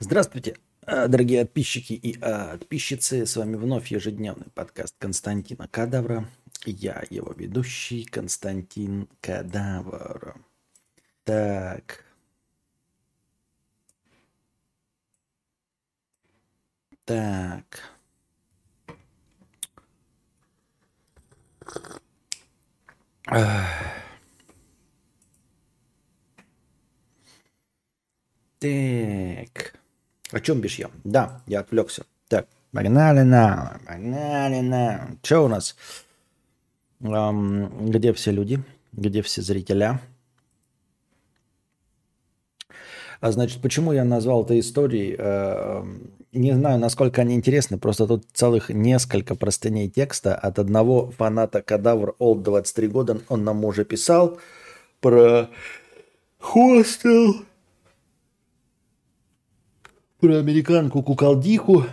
Здравствуйте, э, дорогие подписчики и э, подписчицы. С вами вновь ежедневный подкаст Константина Кадавра. Я его ведущий Константин Кадавр. Так. Так. Так. О чем бишь я? Да, я отвлекся. Так, погнали на, погнали на. Что у нас? Эм, где все люди? Где все зрителя? А значит, почему я назвал это историей? Э, не знаю, насколько они интересны, просто тут целых несколько простыней текста от одного фаната Кадавр Олд 23 года. Он нам уже писал про хостел, про американку Кукалдиху.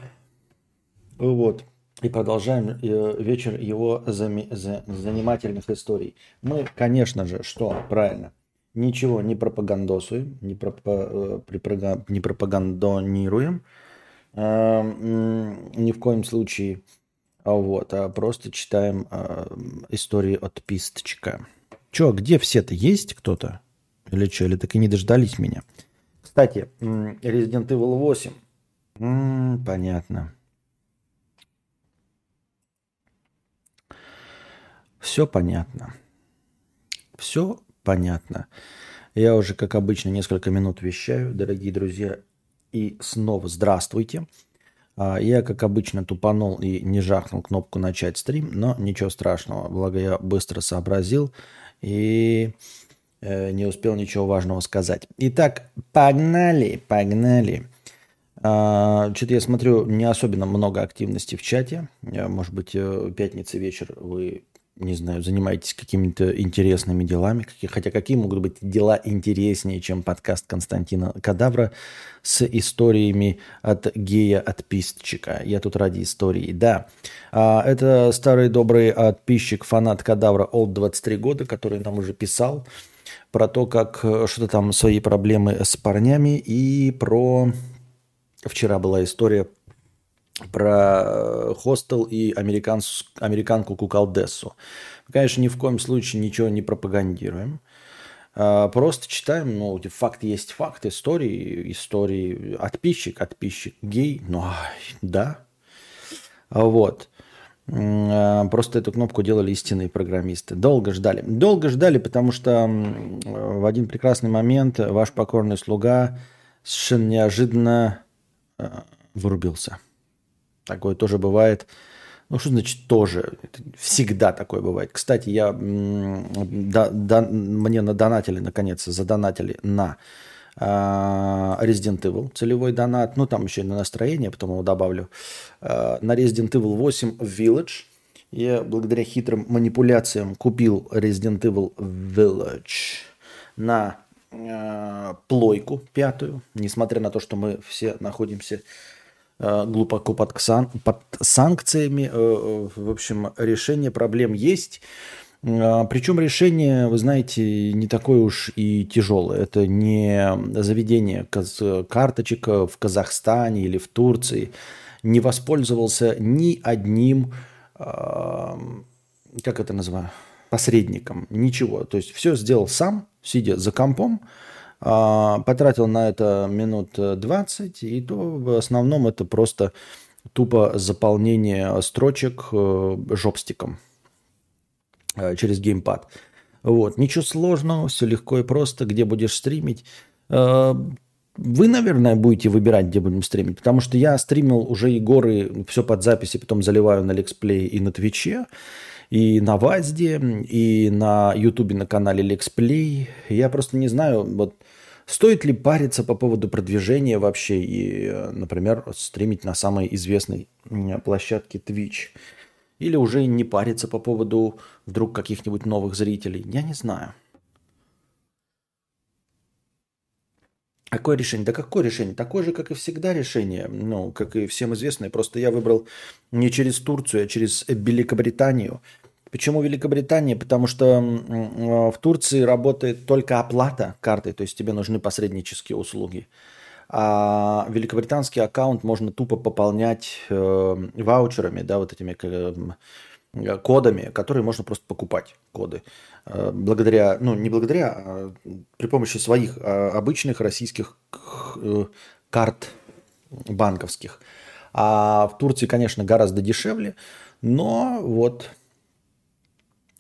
Вот. И продолжаем э, вечер его занимательных историй. Мы, конечно же, что правильно, ничего не пропагандосуем, не, пропа- э, не пропагандонируем, э, ни в коем случае, а вот, а просто читаем э, истории от писточка. Че, где все-то? Есть кто-то? Или что, или так и не дождались меня? Кстати, Resident Evil 8. М-м, понятно. Все понятно. Все понятно. Я уже, как обычно, несколько минут вещаю, дорогие друзья. И снова здравствуйте. А, я, как обычно, тупанул и не жахнул кнопку «Начать стрим», но ничего страшного. Благо, я быстро сообразил и не успел ничего важного сказать. Итак, погнали, погнали. А, Что-то я смотрю, не особенно много активности в чате. Может быть, э, пятница вечер вы, не знаю, занимаетесь какими-то интересными делами. Хотя какие могут быть дела интереснее, чем подкаст Константина Кадавра с историями от гея отписчика. Я тут ради истории. Да, а, это старый добрый отписчик, фанат Кадавра от 23 года, который нам уже писал про то, как э, что-то там свои проблемы с парнями и про... Вчера была история про э, хостел и американс... американку Кукалдессу. Конечно, ни в коем случае ничего не пропагандируем. А, просто читаем, ну, факт есть факт, истории, истории, отписчик, отписчик, гей, ну, да. Вот. А, просто эту кнопку делали истинные программисты. Долго ждали. Долго ждали, потому что в один прекрасный момент ваш покорный слуга совершенно неожиданно а, вырубился. Такое тоже бывает. Ну, что значит тоже? всегда такое бывает. Кстати, я, да, да, мне надонатили, наконец, задонатили на Resident Evil, целевой донат, ну там еще и на настроение, потом его добавлю, а, на Resident Evil 8 Village. Я благодаря хитрым манипуляциям купил Resident Evil Village на э, плойку пятую, несмотря на то, что мы все находимся э, глубоко под, ксан, под санкциями. Э, в общем, решение проблем есть. А, Причем решение, вы знаете, не такое уж и тяжелое. Это не заведение карточек в Казахстане или в Турции. Не воспользовался ни одним, а, как это называю, посредником. Ничего. То есть все сделал сам, сидя за компом. А, потратил на это минут 20, и то в основном это просто тупо заполнение строчек э, джойстиком. Э, через геймпад. Вот. Ничего сложного, все легко и просто. Где будешь стримить? Э, вы, наверное, будете выбирать, где будем стримить, потому что я стримил уже и горы, все под записи, потом заливаю на Лексплей и на Твиче, и на Вазде, и на Ютубе на канале Лексплей. Я просто не знаю, вот стоит ли париться по поводу продвижения вообще и, э, например, стримить на самой известной площадке Twitch. Или уже не париться по поводу вдруг каких-нибудь новых зрителей. Я не знаю. Какое решение? Да какое решение? Такое же, как и всегда решение. Ну, как и всем известное. Просто я выбрал не через Турцию, а через Великобританию. Почему Великобритания? Потому что в Турции работает только оплата картой, то есть тебе нужны посреднические услуги. а великобританский аккаунт можно тупо пополнять э, ваучерами, да, вот этими э, кодами, которые можно просто покупать, коды. Э, благодаря, ну не благодаря, а при помощи своих э, обычных российских э, карт банковских. А в Турции, конечно, гораздо дешевле, но вот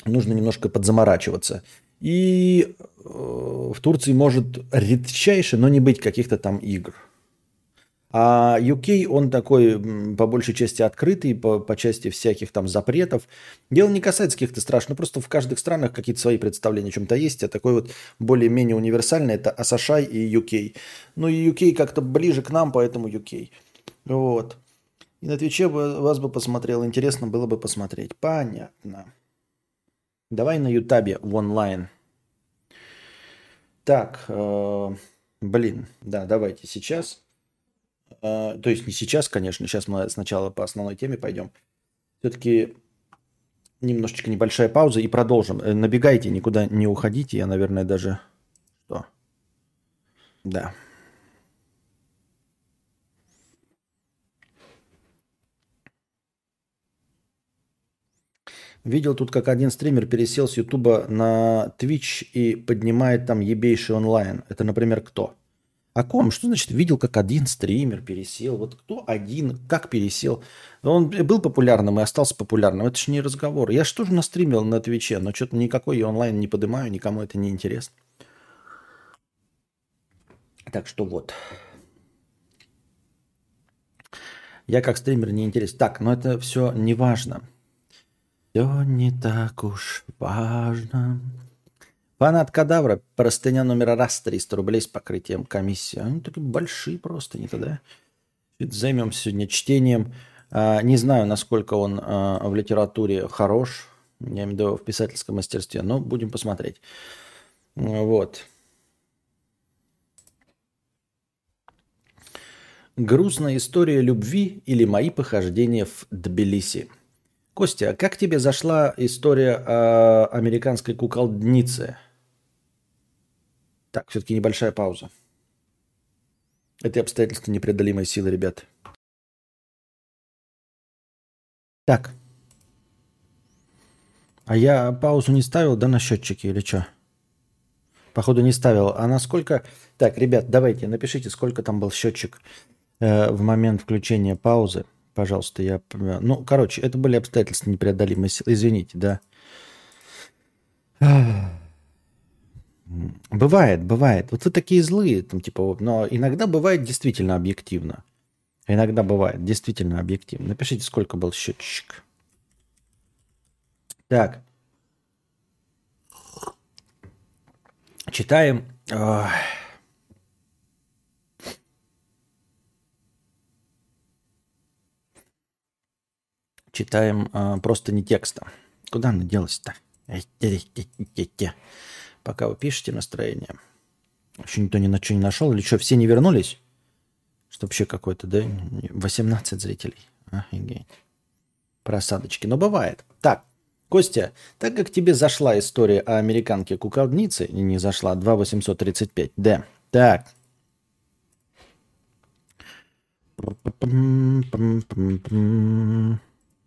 нужно немножко подзаморачиваться. И э, в Турции может редчайше, но не быть каких-то там игр. А UK, он такой по большей части открытый, по, по части всяких там запретов. Дело не касается каких-то страшных, но просто в каждых странах какие-то свои представления о чем-то есть. А такой вот более-менее универсальный это США и UK. Ну и UK как-то ближе к нам, поэтому UK. Вот. И на Твиче вас бы посмотрел. Интересно было бы посмотреть. Понятно. Давай на Ютабе в онлайн. Так, э, блин, да, давайте сейчас. Э, то есть не сейчас, конечно, сейчас мы сначала по основной теме пойдем. Все-таки немножечко небольшая пауза и продолжим. Э, набегайте, никуда не уходите. Я, наверное, даже... Что? Да. Видел тут, как один стример пересел с Ютуба на Twitch и поднимает там ебейший онлайн. Это, например, кто? О ком? Что значит видел, как один стример пересел? Вот кто один, как пересел? Он был популярным и остался популярным. Это же не разговор. Я же настримил на Твиче, но что-то никакой я онлайн не поднимаю, никому это не интересно. Так что вот. Я как стример не интересен. Так, но это все не важно. Все не так уж важно. Фанат кадавра, простыня номер раз 300 рублей с покрытием комиссии. Они такие большие просто, не тогда. Займемся сегодня чтением. А, не знаю, насколько он а, в литературе хорош, я имею в виду в писательском мастерстве, но будем посмотреть. Вот. Грустная история любви или мои похождения в Тбилиси – Костя, а как тебе зашла история о американской куколднице? Так, все-таки небольшая пауза. Это обстоятельства непреодолимой силы, ребят. Так. А я паузу не ставил, да, на счетчике или что? Походу не ставил. А насколько... Так, ребят, давайте, напишите, сколько там был счетчик э, в момент включения паузы. Пожалуйста, я... Ну, короче, это были обстоятельства непреодолимые силы. Извините, да. Бывает, бывает. Вот вы такие злые, там, типа, но иногда бывает действительно объективно. Иногда бывает действительно объективно. Напишите, сколько был счетчик. Так. Читаем. читаем э, просто не текста. Куда она делась-то? Пока вы пишете настроение. Еще никто ни на что не нашел. Или что, все не вернулись? Что вообще какой-то, да? 18 зрителей. Офигеть. Просадочки. Но бывает. Так, Костя, так как тебе зашла история о американке-куколднице, не зашла, 2835, да. Так.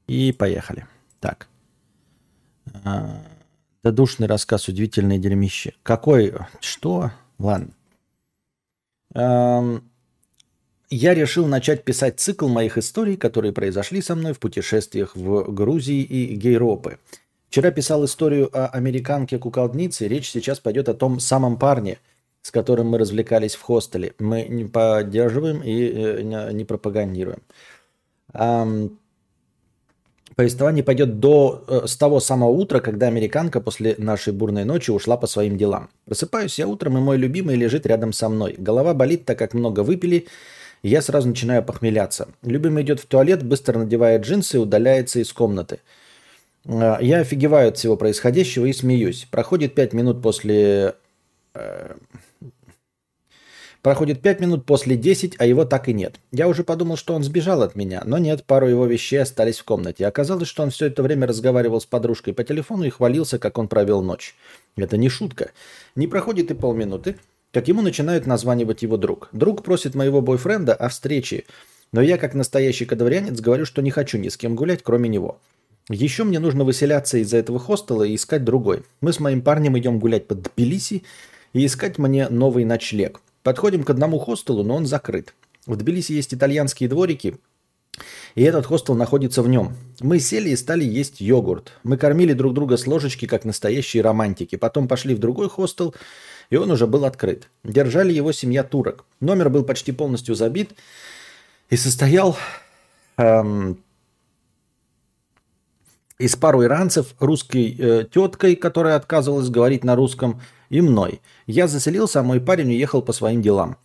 И поехали. Так. А, додушный рассказ «Удивительное дерьмище». Какой? Что? Ладно. А, я решил начать писать цикл моих историй, которые произошли со мной в путешествиях в Грузии и Гейропы. Вчера писал историю о американке-куколднице. Речь сейчас пойдет о том самом парне, с которым мы развлекались в хостеле. Мы не поддерживаем и э, не пропагандируем. Повествование пойдет до, э, с того самого утра, когда американка после нашей бурной ночи ушла по своим делам. Просыпаюсь я утром, и мой любимый лежит рядом со мной. Голова болит, так как много выпили, и я сразу начинаю похмеляться. Любимый идет в туалет, быстро надевает джинсы и удаляется из комнаты. Э, я офигеваю от всего происходящего и смеюсь. Проходит пять минут после э, Проходит 5 минут после 10, а его так и нет. Я уже подумал, что он сбежал от меня, но нет, пару его вещей остались в комнате. Оказалось, что он все это время разговаривал с подружкой по телефону и хвалился, как он провел ночь. Это не шутка. Не проходит и полминуты, как ему начинает названивать его друг. Друг просит моего бойфренда о встрече, но я, как настоящий кадаврианец, говорю, что не хочу ни с кем гулять, кроме него. Еще мне нужно выселяться из за этого хостела и искать другой. Мы с моим парнем идем гулять под Тбилиси и искать мне новый ночлег. Подходим к одному хостелу, но он закрыт. В Тбилиси есть итальянские дворики, и этот хостел находится в нем. Мы сели и стали есть йогурт. Мы кормили друг друга с ложечки, как настоящие романтики. Потом пошли в другой хостел, и он уже был открыт. Держали его семья турок. Номер был почти полностью забит и состоял эм, из пару иранцев, русской э, теткой, которая отказывалась говорить на русском, и мной. Я заселился, а мой парень уехал по своим делам.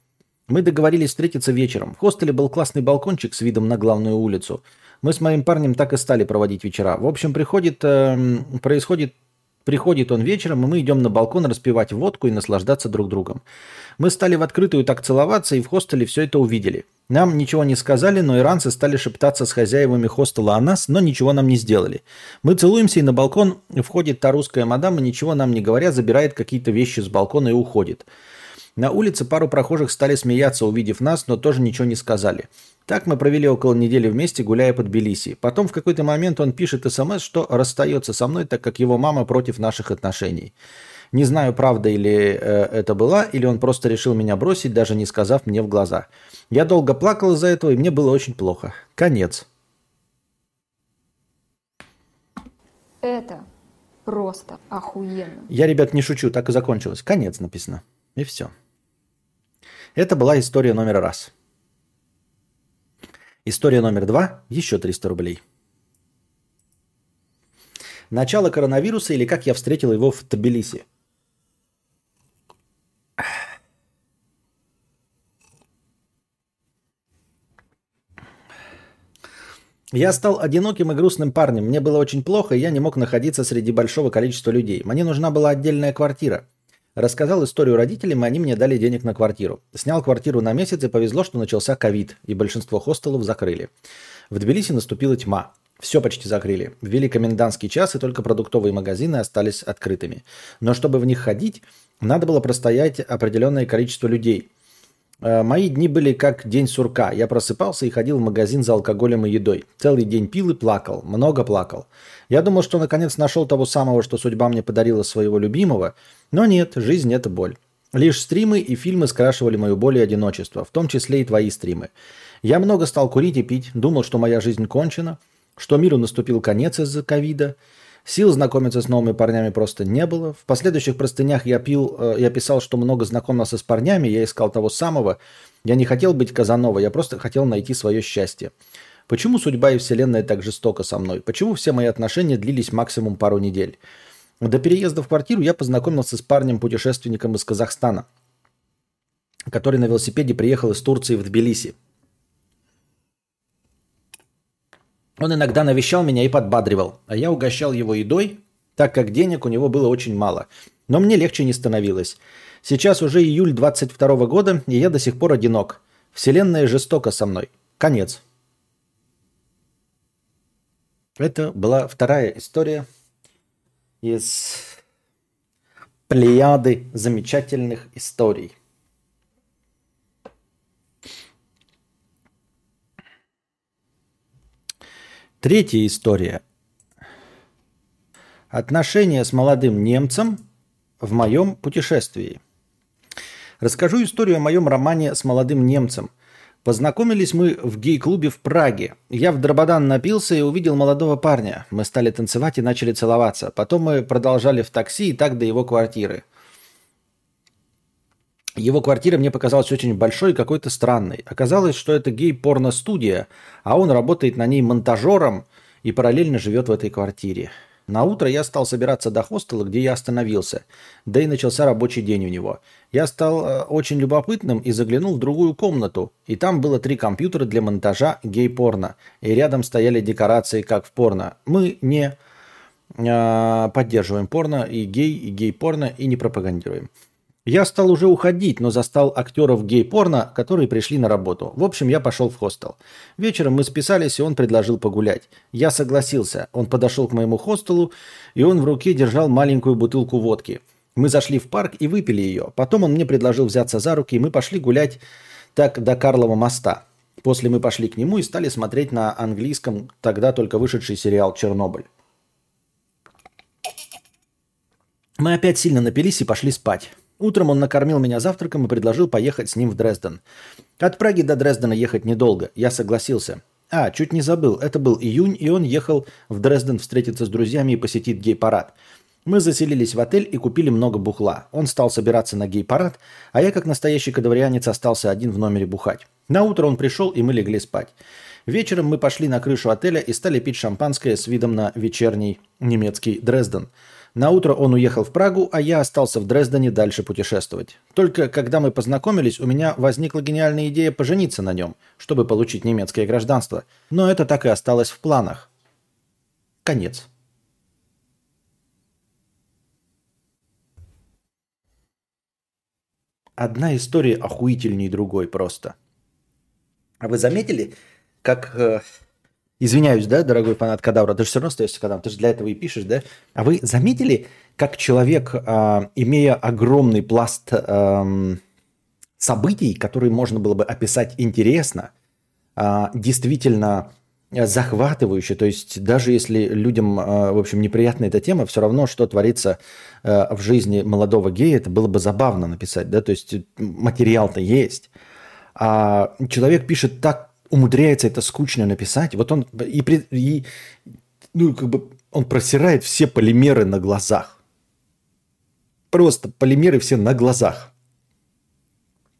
Мы договорились встретиться вечером. В хостеле был классный балкончик с видом на главную улицу. Мы с моим парнем так и стали проводить вечера. В общем, приходит, э, происходит, приходит он вечером, и мы идем на балкон распивать водку и наслаждаться друг другом. Мы стали в открытую так целоваться, и в хостеле все это увидели. Нам ничего не сказали, но иранцы стали шептаться с хозяевами хостела о нас, но ничего нам не сделали. Мы целуемся, и на балкон входит та русская мадам, и ничего нам не говоря, забирает какие-то вещи с балкона и уходит. На улице пару прохожих стали смеяться, увидев нас, но тоже ничего не сказали. Так мы провели около недели вместе, гуляя под Тбилиси. Потом в какой-то момент он пишет смс, что расстается со мной, так как его мама против наших отношений. Не знаю, правда или э, это была, или он просто решил меня бросить, даже не сказав мне в глаза. Я долго плакал из-за этого, и мне было очень плохо. Конец. Это просто охуенно. Я, ребят, не шучу, так и закончилось. Конец написано. И все. Это была история номер раз. История номер два – еще 300 рублей. Начало коронавируса или как я встретил его в Тбилиси. Я стал одиноким и грустным парнем. Мне было очень плохо, и я не мог находиться среди большого количества людей. Мне нужна была отдельная квартира. Рассказал историю родителям, и они мне дали денег на квартиру. Снял квартиру на месяц, и повезло, что начался ковид, и большинство хостелов закрыли. В Тбилиси наступила тьма. Все почти закрыли. Ввели комендантский час, и только продуктовые магазины остались открытыми. Но чтобы в них ходить, надо было простоять определенное количество людей. Э, мои дни были как день сурка. Я просыпался и ходил в магазин за алкоголем и едой. Целый день пил и плакал. Много плакал. Я думал, что наконец нашел того самого, что судьба мне подарила своего любимого, но нет, жизнь – это боль. Лишь стримы и фильмы скрашивали мою боль и одиночество, в том числе и твои стримы. Я много стал курить и пить, думал, что моя жизнь кончена, что миру наступил конец из-за ковида. Сил знакомиться с новыми парнями просто не было. В последующих простынях я, пил, э, я писал, что много знакомился с парнями, я искал того самого. Я не хотел быть Казанова, я просто хотел найти свое счастье. Почему судьба и вселенная так жестоко со мной? Почему все мои отношения длились максимум пару недель? До переезда в квартиру я познакомился с парнем-путешественником из Казахстана, который на велосипеде приехал из Турции в Тбилиси. Он иногда навещал меня и подбадривал, а я угощал его едой, так как денег у него было очень мало. Но мне легче не становилось. Сейчас уже июль 22 года, и я до сих пор одинок. Вселенная жестока со мной. Конец. Это была вторая история из плеяды замечательных историй. Третья история. Отношения с молодым немцем в моем путешествии. Расскажу историю о моем романе с молодым немцем – Познакомились мы в гей-клубе в Праге. Я в дрободан напился и увидел молодого парня. Мы стали танцевать и начали целоваться. Потом мы продолжали в такси и так до его квартиры. Его квартира мне показалась очень большой и какой-то странной. Оказалось, что это гей-порно-студия, а он работает на ней монтажером и параллельно живет в этой квартире. На утро я стал собираться до хостела, где я остановился. Да и начался рабочий день у него. Я стал э, очень любопытным и заглянул в другую комнату. И там было три компьютера для монтажа гей-порно. И рядом стояли декорации, как в порно. Мы не э, поддерживаем порно и гей, и гей-порно, и не пропагандируем. Я стал уже уходить, но застал актеров гей-порно, которые пришли на работу. В общем, я пошел в хостел. Вечером мы списались, и он предложил погулять. Я согласился. Он подошел к моему хостелу, и он в руке держал маленькую бутылку водки. Мы зашли в парк и выпили ее. Потом он мне предложил взяться за руки, и мы пошли гулять так до Карлова моста. После мы пошли к нему и стали смотреть на английском тогда только вышедший сериал «Чернобыль». Мы опять сильно напились и пошли спать. Утром он накормил меня завтраком и предложил поехать с ним в Дрезден. От Праги до Дрездена ехать недолго. Я согласился. А, чуть не забыл. Это был июнь, и он ехал в Дрезден встретиться с друзьями и посетить гей-парад. Мы заселились в отель и купили много бухла. Он стал собираться на гей-парад, а я, как настоящий кадаврианец, остался один в номере бухать. На утро он пришел, и мы легли спать. Вечером мы пошли на крышу отеля и стали пить шампанское с видом на вечерний немецкий Дрезден. На утро он уехал в Прагу, а я остался в Дрездене дальше путешествовать. Только когда мы познакомились, у меня возникла гениальная идея пожениться на нем, чтобы получить немецкое гражданство. Но это так и осталось в планах. Конец. Одна история охуительней другой просто. А вы заметили, как э, Извиняюсь, да, дорогой фанат Кадавра, ты же все равно остаешься кадавром, ты же для этого и пишешь, да? А вы заметили, как человек, э, имея огромный пласт э, событий, которые можно было бы описать интересно, э, действительно захватывающе, то есть даже если людям, в общем, неприятна эта тема, все равно, что творится в жизни молодого гея, это было бы забавно написать, да, то есть материал-то есть. А человек пишет так умудряется это скучно написать. Вот он и, и ну, как бы он просирает все полимеры на глазах. Просто полимеры все на глазах.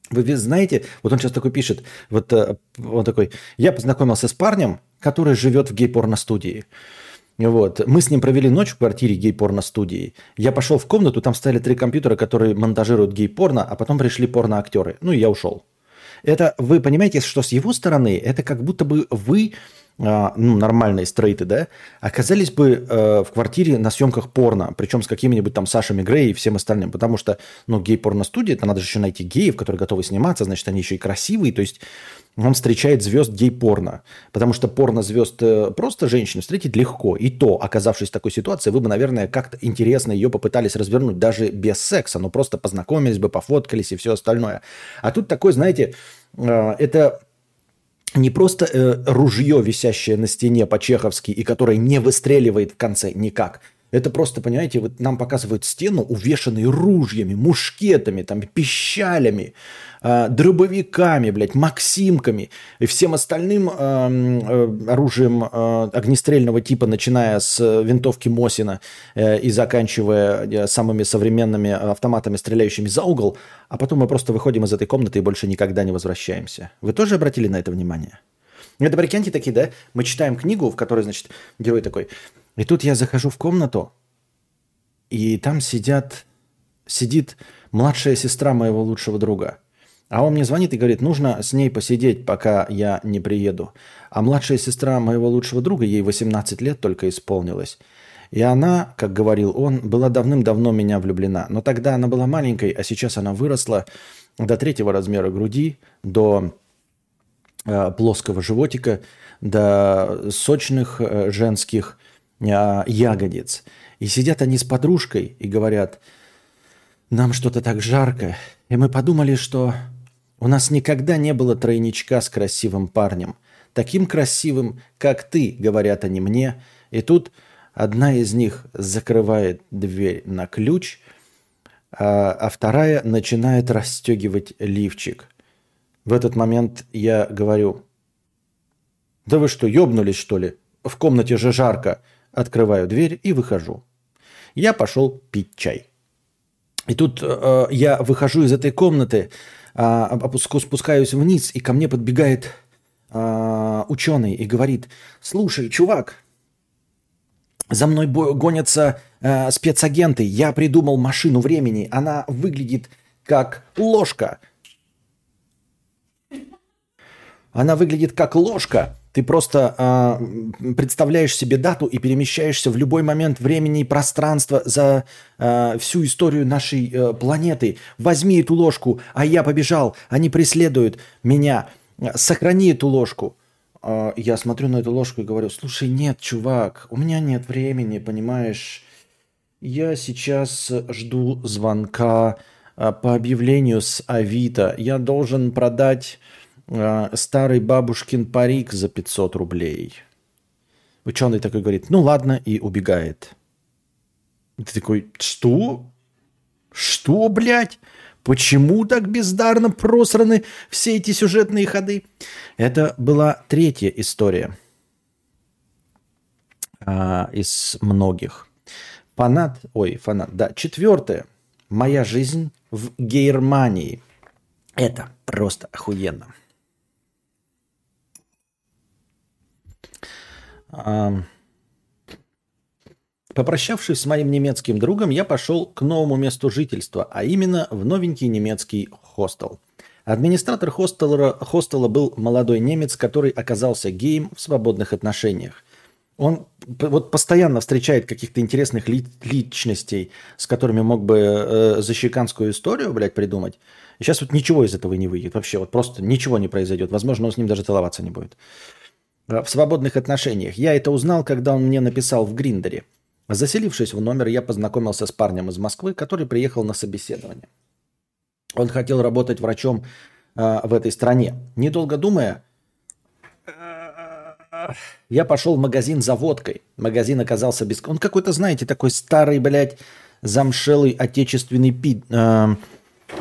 Вы знаете, вот он сейчас такой пишет, вот э, он такой, я познакомился с парнем, который живет в гей-порно-студии. Вот. Мы с ним провели ночь в квартире гей-порно-студии. Я пошел в комнату, там стояли три компьютера, которые монтажируют гей-порно, а потом пришли порно-актеры. Ну и я ушел. Это вы понимаете, что с его стороны это как будто бы вы а, ну, нормальные стрейты, да, оказались бы э, в квартире на съемках порно, причем с какими-нибудь там Сашами Грей и всем остальным, потому что, ну, гей-порно-студия, это надо же еще найти геев, которые готовы сниматься, значит, они еще и красивые, то есть он встречает звезд гей-порно, потому что порно-звезд э, просто женщин встретить легко, и то, оказавшись в такой ситуации, вы бы, наверное, как-то интересно ее попытались развернуть даже без секса, но просто познакомились бы, пофоткались и все остальное. А тут такой, знаете, э, это не просто э, ружье, висящее на стене по-чеховски, и которое не выстреливает в конце никак. Это просто, понимаете, вот нам показывают стену, увешанную ружьями, мушкетами, там, пищалями, э, дробовиками, блядь, максимками и всем остальным э, э, оружием э, огнестрельного типа, начиная с винтовки Мосина э, и заканчивая э, самыми современными автоматами, стреляющими за угол, а потом мы просто выходим из этой комнаты и больше никогда не возвращаемся. Вы тоже обратили на это внимание? Это прикиньте такие, да? Мы читаем книгу, в которой, значит, герой такой – и тут я захожу в комнату, и там сидят, сидит младшая сестра моего лучшего друга. А он мне звонит и говорит, нужно с ней посидеть, пока я не приеду. А младшая сестра моего лучшего друга, ей 18 лет только исполнилось. И она, как говорил он, была давным-давно меня влюблена. Но тогда она была маленькой, а сейчас она выросла до третьего размера груди, до э, плоского животика, до сочных э, женских а, ягодиц. И сидят они с подружкой и говорят, нам что-то так жарко. И мы подумали, что у нас никогда не было тройничка с красивым парнем. Таким красивым, как ты, говорят они мне. И тут одна из них закрывает дверь на ключ, а, а вторая начинает расстегивать лифчик. В этот момент я говорю, да вы что, ёбнулись что ли? В комнате же жарко. Открываю дверь и выхожу. Я пошел пить чай. И тут э, я выхожу из этой комнаты, спускаюсь вниз, и ко мне подбегает э, ученый и говорит, слушай, чувак, за мной гонятся э, спецагенты, я придумал машину времени, она выглядит как ложка. Она выглядит как ложка, ты просто э, представляешь себе дату и перемещаешься в любой момент времени и пространства за э, всю историю нашей э, планеты. Возьми эту ложку, а я побежал, они преследуют меня. Сохрани эту ложку. Э, я смотрю на эту ложку и говорю, слушай, нет, чувак, у меня нет времени, понимаешь? Я сейчас жду звонка по объявлению с Авито. Я должен продать старый бабушкин парик за 500 рублей. Ученый такой говорит, ну ладно, и убегает. Ты такой, что? Что, блядь? Почему так бездарно просраны все эти сюжетные ходы? Это была третья история а, из многих. Фанат, ой, фанат, да. Четвертое. Моя жизнь в Германии. Это просто охуенно. Попрощавшись с моим немецким другом, я пошел к новому месту жительства, а именно в новенький немецкий хостел. Администратор хостела, хостела был молодой немец, который оказался геем в свободных отношениях. Он вот постоянно встречает каких-то интересных ли, личностей, с которыми мог бы э, защеканскую историю, блядь, придумать. И сейчас вот ничего из этого не выйдет. Вообще вот просто ничего не произойдет. Возможно, он с ним даже целоваться не будет. В свободных отношениях. Я это узнал, когда он мне написал в Гриндере. Заселившись в номер, я познакомился с парнем из Москвы, который приехал на собеседование. Он хотел работать врачом э, в этой стране. Недолго думая, я пошел в магазин за водкой. Магазин оказался без... Он какой-то, знаете, такой старый, блядь, замшелый отечественный пид... Э,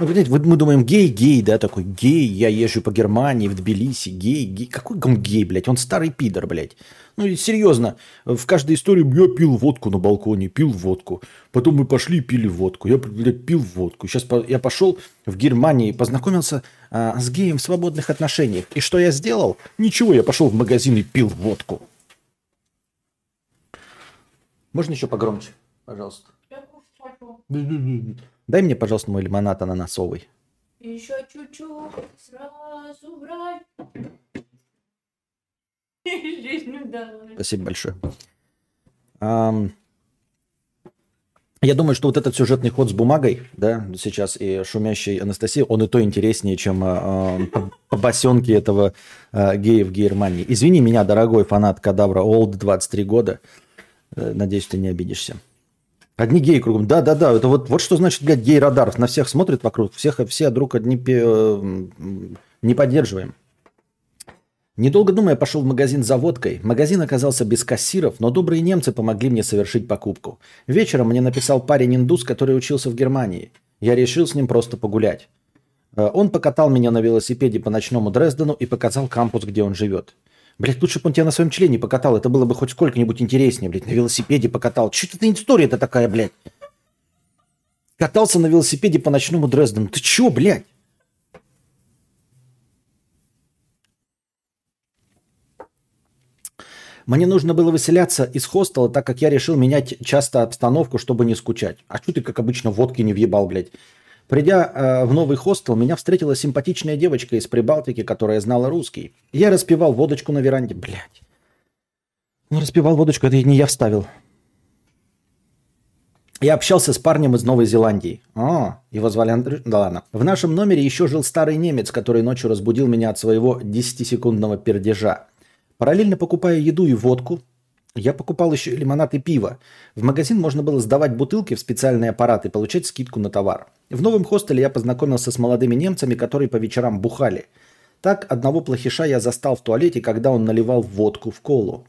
ну, понимаете, мы думаем, гей, гей, да, такой гей, я езжу по Германии, в Тбилиси, гей, гей. Какой он гей, блядь? Он старый пидор, блядь. Ну, и серьезно, в каждой истории я пил водку на балконе, пил водку. Потом мы пошли и пили водку. Я, блядь, пил водку. Сейчас я пошел в Германии, познакомился а, с геем в свободных отношениях. И что я сделал? Ничего, я пошел в магазин и пил водку. Можно еще погромче, пожалуйста? Дай мне, пожалуйста, мой лимонад ананасовый. Еще чуть-чуть, сразу брать. Спасибо большое. Я думаю, что вот этот сюжетный ход с бумагой, да, сейчас и шумящей Анастасии, он и то интереснее, чем э, побосенки этого э, гея в Германии. Извини меня, дорогой фанат Кадавра Олд, 23 года. Э, надеюсь, ты не обидишься. Одни геи кругом. Да, да, да. Это вот, вот что значит, блядь, гей-радар. На всех смотрит вокруг, всех, все друг одни не поддерживаем. Недолго думая, пошел в магазин за водкой. Магазин оказался без кассиров, но добрые немцы помогли мне совершить покупку. Вечером мне написал парень-индус, который учился в Германии. Я решил с ним просто погулять. Э, он покатал меня на велосипеде по ночному Дрездену и показал кампус, где он живет. Блять, лучше бы он тебя на своем члене покатал, это было бы хоть сколько-нибудь интереснее, блядь, на велосипеде покатал. Что это история-то такая, блядь? Катался на велосипеде по ночному Дрездену. Ты чё, блядь? Мне нужно было выселяться из хостела, так как я решил менять часто обстановку, чтобы не скучать. А что ты, как обычно, водки не въебал, блядь? Придя э, в новый хостел, меня встретила симпатичная девочка из Прибалтики, которая знала русский. Я распивал водочку на веранде. Блядь. Ну, распивал водочку, это не я вставил. Я общался с парнем из Новой Зеландии. О, его звали Андрей. Да ладно. В нашем номере еще жил старый немец, который ночью разбудил меня от своего 10-секундного пердежа. Параллельно покупая еду и водку, я покупал еще лимонад и пиво. В магазин можно было сдавать бутылки в специальный аппарат и получать скидку на товар. В новом хостеле я познакомился с молодыми немцами, которые по вечерам бухали. Так, одного плохиша я застал в туалете, когда он наливал водку в колу.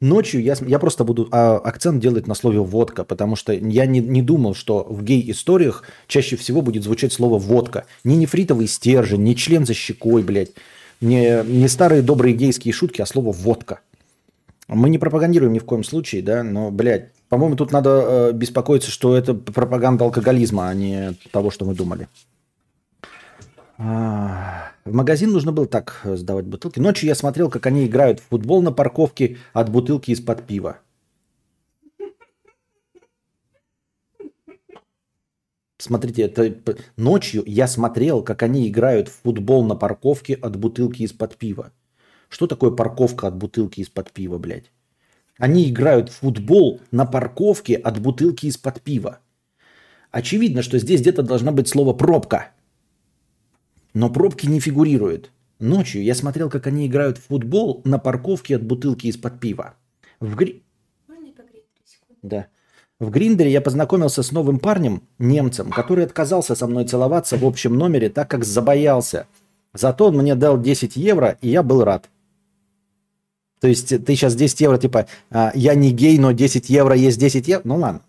Ночью я, я просто буду а, акцент делать на слове водка, потому что я не, не думал, что в гей-историях чаще всего будет звучать слово водка. Не нефритовый стержень, не член за щекой, блядь. Не, не старые добрые гейские шутки, а слово «водка». Мы не пропагандируем ни в коем случае, да, но, блядь, по-моему, тут надо э, беспокоиться, что это пропаганда алкоголизма, а не того, что мы думали. А, в магазин нужно было так сдавать бутылки. Ночью я смотрел, как они играют в футбол на парковке от бутылки из-под пива. Смотрите, это ночью я смотрел, как они играют в футбол на парковке от бутылки из-под пива. Что такое парковка от бутылки из-под пива, блядь? Они играют в футбол на парковке от бутылки из-под пива. Очевидно, что здесь где-то должна быть слово «пробка». Но пробки не фигурируют. Ночью я смотрел, как они играют в футбол на парковке от бутылки из-под пива. В гри... Можно погреть 3 секунды? Да. В Гриндере я познакомился с новым парнем, немцем, который отказался со мной целоваться в общем номере, так как забоялся. Зато он мне дал 10 евро, и я был рад. То есть ты сейчас 10 евро, типа, а, я не гей, но 10 евро есть 10 евро. Ну ладно.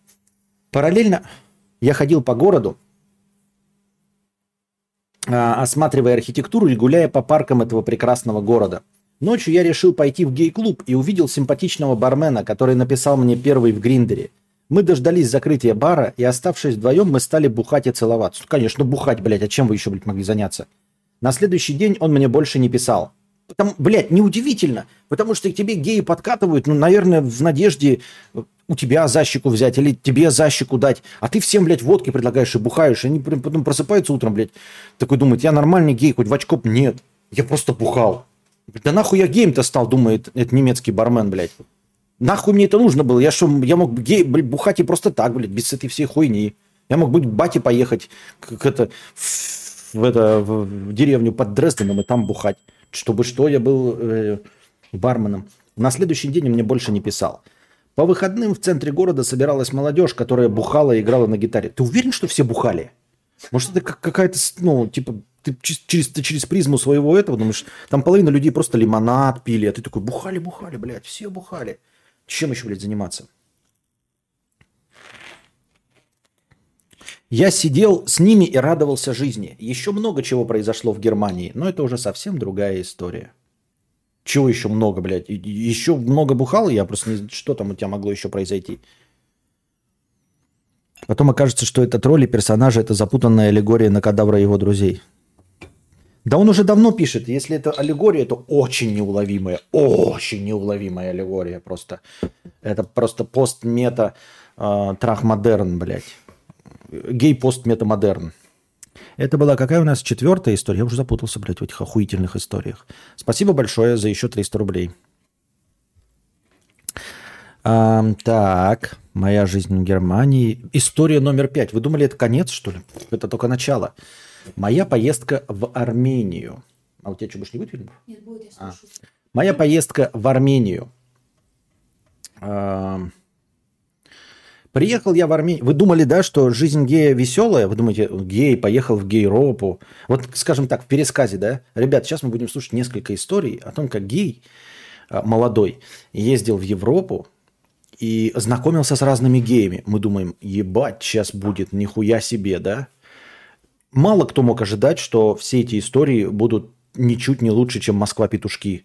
Параллельно я ходил по городу, а, осматривая архитектуру и гуляя по паркам этого прекрасного города. Ночью я решил пойти в гей-клуб и увидел симпатичного бармена, который написал мне первый в Гриндере. Мы дождались закрытия бара, и оставшись вдвоем, мы стали бухать и целоваться. Ну, конечно, бухать, блядь, а чем вы еще, блядь, могли заняться? На следующий день он мне больше не писал. Потому, блядь, неудивительно, потому что к тебе геи подкатывают, ну, наверное, в надежде э, у тебя защику взять или тебе защику дать, а ты всем, блядь, водки предлагаешь и бухаешь, они потом просыпаются утром, блядь, такой думает, я нормальный гей, хоть в очко, нет, я просто бухал. Да нахуй я геем-то стал, думает этот немецкий бармен, блядь. Нахуй мне это нужно было? Я что, я мог гей, блядь, бухать и просто так, блядь, без этой всей хуйни. Я мог быть бате поехать как это, в, это, в, в деревню под Дрезденом и там бухать. Чтобы что, я был э, барменом. На следующий день он мне больше не писал. По выходным в центре города собиралась молодежь, которая бухала и играла на гитаре. Ты уверен, что все бухали? Может, это какая-то, ну, типа, ты через, ты через призму своего этого думаешь, там половина людей просто лимонад пили, а ты такой, бухали, бухали, блядь, все бухали. Чем еще, блядь, заниматься? Я сидел с ними и радовался жизни. Еще много чего произошло в Германии, но это уже совсем другая история. Чего еще много, блядь? Еще много бухал, я просто не знаю, что там у тебя могло еще произойти. Потом окажется, что это тролли персонажа, это запутанная аллегория на кадавра его друзей. Да он уже давно пишет, если это аллегория, это очень неуловимая, очень неуловимая аллегория просто. Это просто пост-мета э, трах-модерн, блядь. Гей-пост-мета-модерн. Это была какая у нас четвертая история? Я уже запутался, блядь, в этих охуительных историях. Спасибо большое за еще 300 рублей. А, так, моя жизнь в Германии. История номер пять. Вы думали, это конец, что ли? Это только начало. Моя поездка в Армению. А у тебя что, больше не будет фильмов? Нет, будет, я А. слушаю. Моя поездка в Армению. А, Приехал я в Армению. Вы думали, да, что жизнь гея веселая? Вы думаете, гей поехал в гейропу? Вот, скажем так, в пересказе, да? Ребят, сейчас мы будем слушать несколько историй о том, как гей а, молодой ездил в Европу и знакомился с разными геями. Мы думаем, ебать, сейчас будет, нихуя себе, да? Мало кто мог ожидать, что все эти истории будут ничуть не лучше, чем «Москва-петушки»,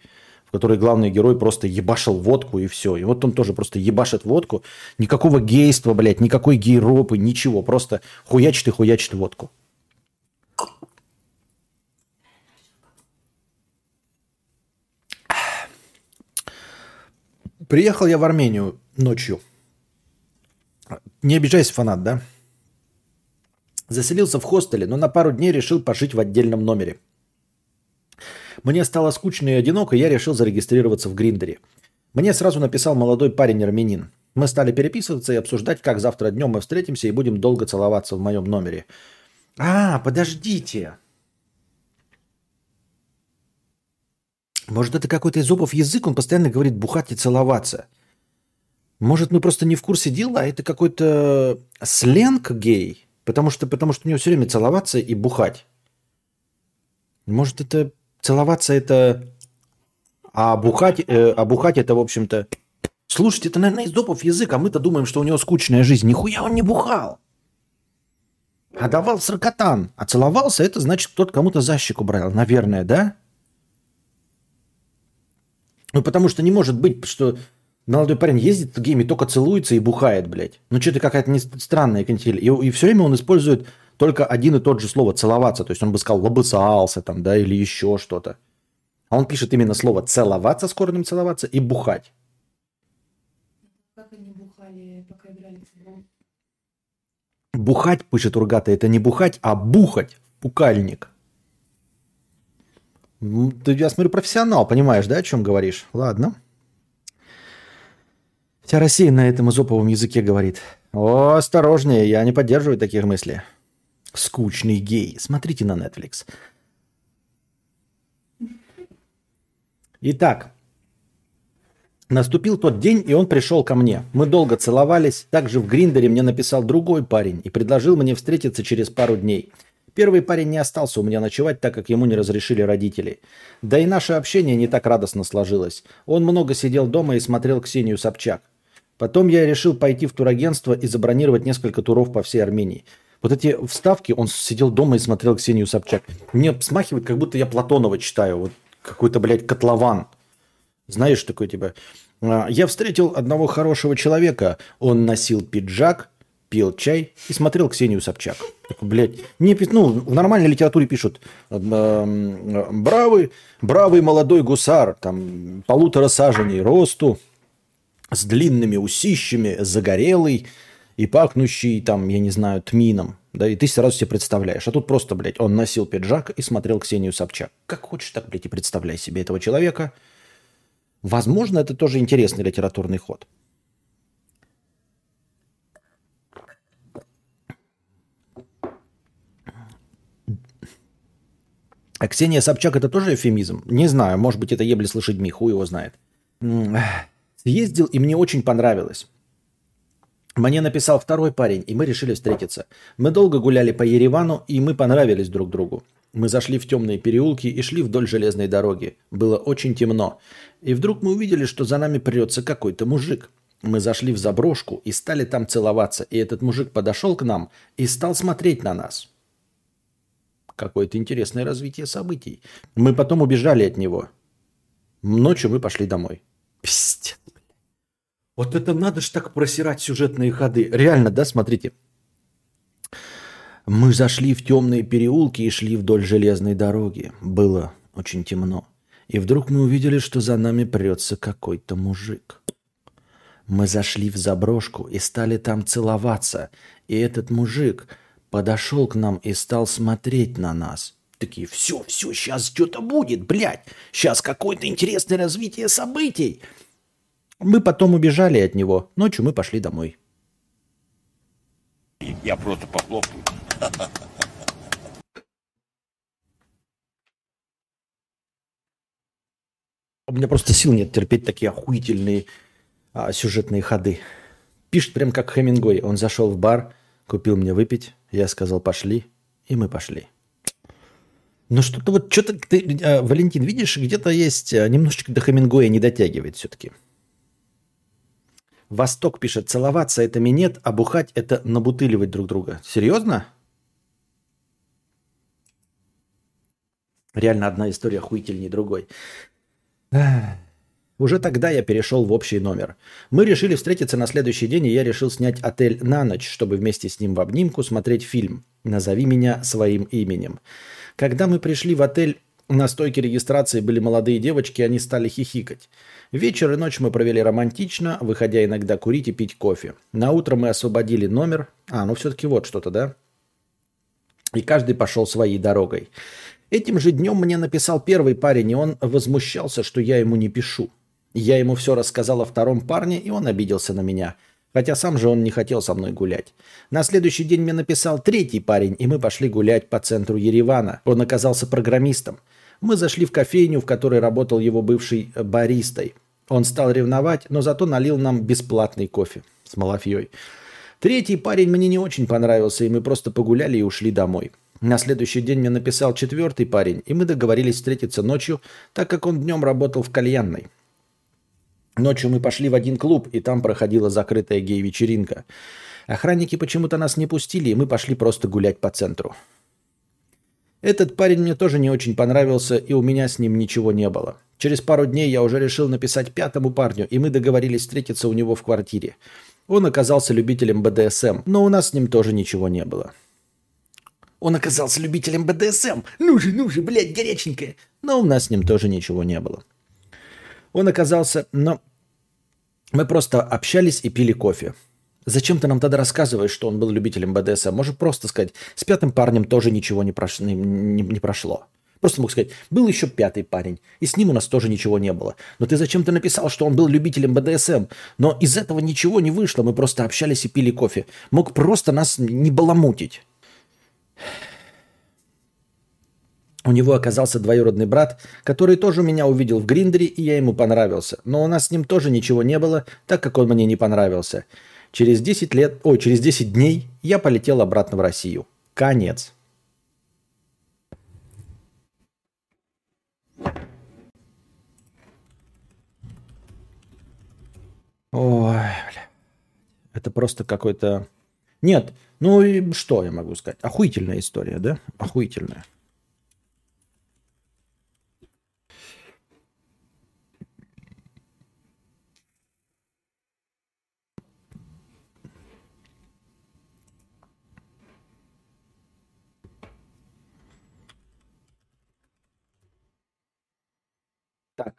в которой главный герой просто ебашил водку и все. И вот он тоже просто ебашит водку. Никакого гейства, блядь, никакой гейропы, ничего. Просто хуячит и хуячит водку. Приехал я в Армению ночью. Не обижайся, фанат, да? Заселился в хостеле, но на пару дней решил пожить в отдельном номере. Мне стало скучно и одиноко, и я решил зарегистрироваться в Гриндере. Мне сразу написал молодой парень армянин. Мы стали переписываться и обсуждать, как завтра днем мы встретимся и будем долго целоваться в моем номере. А, подождите. Может, это какой-то изопов язык, он постоянно говорит бухать и целоваться. Может, мы просто не в курсе дела, а это какой-то сленг гей, потому что, потому что у него все время целоваться и бухать. Может, это целоваться это... А бухать, э, а бухать это, в общем-то... Слушайте, это, наверное, изопов язык, а мы-то думаем, что у него скучная жизнь. Нихуя он не бухал. А давал сракотан. А целовался, это значит, кто-то кому-то за щеку брал. Наверное, да? Ну, потому что не может быть, что молодой парень ездит в гейме, только целуется и бухает, блядь. Ну, что-то какая-то не странная канитель. И, и все время он использует только один и тот же слово «целоваться». То есть он бы сказал «лобысался» там, да, или еще что-то. А он пишет именно слово «целоваться» с корнем «целоваться» и «бухать». Как они бухали, пока играли в? Бухать, пишет Ургата, это не бухать, а бухать. Пукальник. М, Ты, я смотрю, профессионал, понимаешь, да, о чем говоришь? Ладно. Вся Россия на этом изоповом языке говорит. О, осторожнее, я не поддерживаю таких мыслей. Скучный гей. Смотрите на Netflix. Итак, Наступил тот день, и он пришел ко мне. Мы долго целовались. Также в Гриндере мне написал другой парень и предложил мне встретиться через пару дней. Первый парень не остался у меня ночевать, так как ему не разрешили родители. Да и наше общение не так радостно сложилось. Он много сидел дома и смотрел Ксению Собчак. Потом я решил пойти в турагентство и забронировать несколько туров по всей Армении. Вот эти вставки, он сидел дома и смотрел Ксению Собчак. Мне смахивает, как будто я Платонова читаю. Вот какой-то, блядь, котлован. Знаешь, такой типа... «А, Я встретил одного хорошего человека. Он носил пиджак, пил чай и смотрел Ксению Собчак. Такой, блядь, не, ну, в нормальной литературе пишут эм, бравый, бравый молодой гусар, там, полутора саженей росту, с длинными усищами, загорелый и пахнущий, там, я не знаю, тмином. Да, и ты сразу себе представляешь. А тут просто, блядь, он носил пиджак и смотрел Ксению Собчак. Как хочешь, так, блядь, и представляй себе этого человека. Возможно, это тоже интересный литературный ход. А Ксения Собчак это тоже эфемизм? Не знаю, может быть, это ебли с лошадьми, хуй его знает. Съездил, и мне очень понравилось. Мне написал второй парень, и мы решили встретиться. Мы долго гуляли по Еревану, и мы понравились друг другу. Мы зашли в темные переулки и шли вдоль железной дороги. Было очень темно. И вдруг мы увидели, что за нами прется какой-то мужик. Мы зашли в заброшку и стали там целоваться. И этот мужик подошел к нам и стал смотреть на нас. Какое-то интересное развитие событий. Мы потом убежали от него. Ночью мы пошли домой. Пиздец. Вот это надо ж так просирать сюжетные ходы. Реально, да, смотрите. Мы зашли в темные переулки и шли вдоль железной дороги. Было очень темно. И вдруг мы увидели, что за нами прется какой-то мужик. Мы зашли в заброшку и стали там целоваться. И этот мужик подошел к нам и стал смотреть на нас. Такие, все, все, сейчас что-то будет, блядь. Сейчас какое-то интересное развитие событий. Мы потом убежали от него. Ночью мы пошли домой. Я просто похлопаю. У меня просто сил нет терпеть такие охуительные а, сюжетные ходы. Пишет прям как Хемингуэй. Он зашел в бар, купил мне выпить. Я сказал, пошли. И мы пошли. Ну что-то вот, что-то ты, а, Валентин, видишь, где-то есть а, немножечко до Хемингуэя не дотягивает все-таки. Восток пишет, целоваться это минет, а бухать это набутыливать друг друга. Серьезно? Реально одна история охуительнее другой. Уже тогда я перешел в общий номер. Мы решили встретиться на следующий день, и я решил снять отель на ночь, чтобы вместе с ним в обнимку смотреть фильм «Назови меня своим именем». Когда мы пришли в отель, на стойке регистрации были молодые девочки, они стали хихикать. Вечер и ночь мы провели романтично, выходя иногда курить и пить кофе. На утро мы освободили номер. А, ну все-таки вот что-то, да? И каждый пошел своей дорогой. Этим же днем мне написал первый парень, и он возмущался, что я ему не пишу. Я ему все рассказал о втором парне, и он обиделся на меня. Хотя сам же он не хотел со мной гулять. На следующий день мне написал третий парень, и мы пошли гулять по центру Еревана. Он оказался программистом. Мы зашли в кофейню, в которой работал его бывший баристой. Он стал ревновать, но зато налил нам бесплатный кофе с малафьей. Третий парень мне не очень понравился, и мы просто погуляли и ушли домой. На следующий день мне написал четвертый парень, и мы договорились встретиться ночью, так как он днем работал в кальянной. Ночью мы пошли в один клуб, и там проходила закрытая гей-вечеринка. Охранники почему-то нас не пустили, и мы пошли просто гулять по центру. Этот парень мне тоже не очень понравился, и у меня с ним ничего не было. Через пару дней я уже решил написать пятому парню, и мы договорились встретиться у него в квартире. Он оказался любителем БДСМ, но у нас с ним тоже ничего не было. Он оказался любителем БДСМ. Ну же, ну же, блядь, горяченькая. Но у нас с ним тоже ничего не было. Он оказался, но мы просто общались и пили кофе. Зачем ты нам тогда рассказываешь, что он был любителем БДСМ? Может просто сказать, с пятым парнем тоже ничего не, прош... не, не- не прошло. Просто мог сказать, был еще пятый парень, и с ним у нас тоже ничего не было. Но ты зачем-то написал, что он был любителем БДСМ. Но из этого ничего не вышло, мы просто общались и пили кофе. Мог просто нас не баламутить. У него оказался двоюродный брат, который тоже меня увидел в Гриндере, и я ему понравился. Но у нас с ним тоже ничего не было, так как он мне не понравился. Через 10 лет, ой, через 10 дней я полетел обратно в Россию. Конец. Ой, бля. Это просто какой-то... Нет, ну и что я могу сказать? Охуительная история, да? Охуительная. Так.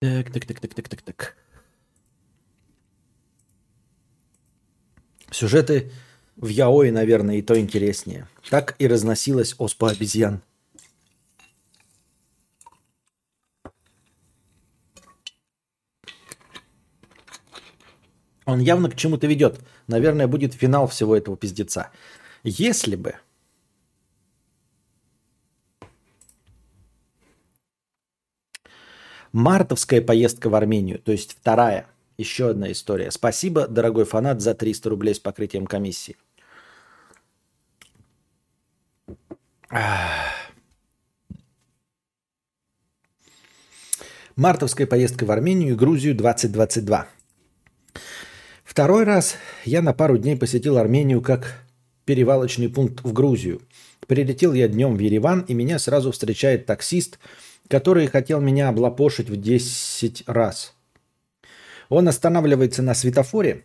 Так, так, так, так, так, так, так. Сюжеты в Яое, наверное, и то интереснее. Так и разносилась оспа обезьян. Он явно к чему-то ведет. Наверное, будет финал всего этого пиздеца. Если бы Мартовская поездка в Армению, то есть вторая, еще одна история. Спасибо, дорогой фанат, за 300 рублей с покрытием комиссии. Мартовская поездка в Армению и Грузию 2022. Второй раз я на пару дней посетил Армению как перевалочный пункт в Грузию. Прилетел я днем в Ереван, и меня сразу встречает таксист, который хотел меня облапошить в 10 раз. Он останавливается на светофоре.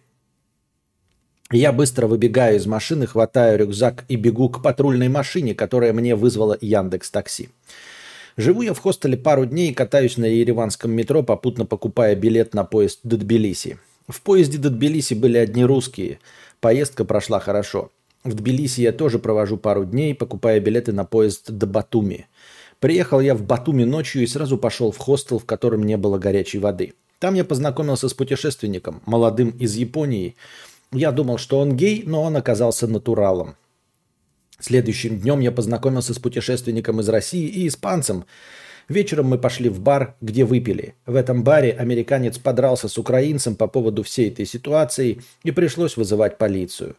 Я быстро выбегаю из машины, хватаю рюкзак и бегу к патрульной машине, которая мне вызвала Яндекс Такси. Живу я в хостеле пару дней и катаюсь на ереванском метро, попутно покупая билет на поезд до Тбилиси. В поезде до Тбилиси были одни русские. Поездка прошла хорошо. В Тбилиси я тоже провожу пару дней, покупая билеты на поезд до Батуми. Приехал я в Батуми ночью и сразу пошел в хостел, в котором не было горячей воды. Там я познакомился с путешественником, молодым из Японии. Я думал, что он гей, но он оказался натуралом. Следующим днем я познакомился с путешественником из России и испанцем. Вечером мы пошли в бар, где выпили. В этом баре американец подрался с украинцем по поводу всей этой ситуации и пришлось вызывать полицию.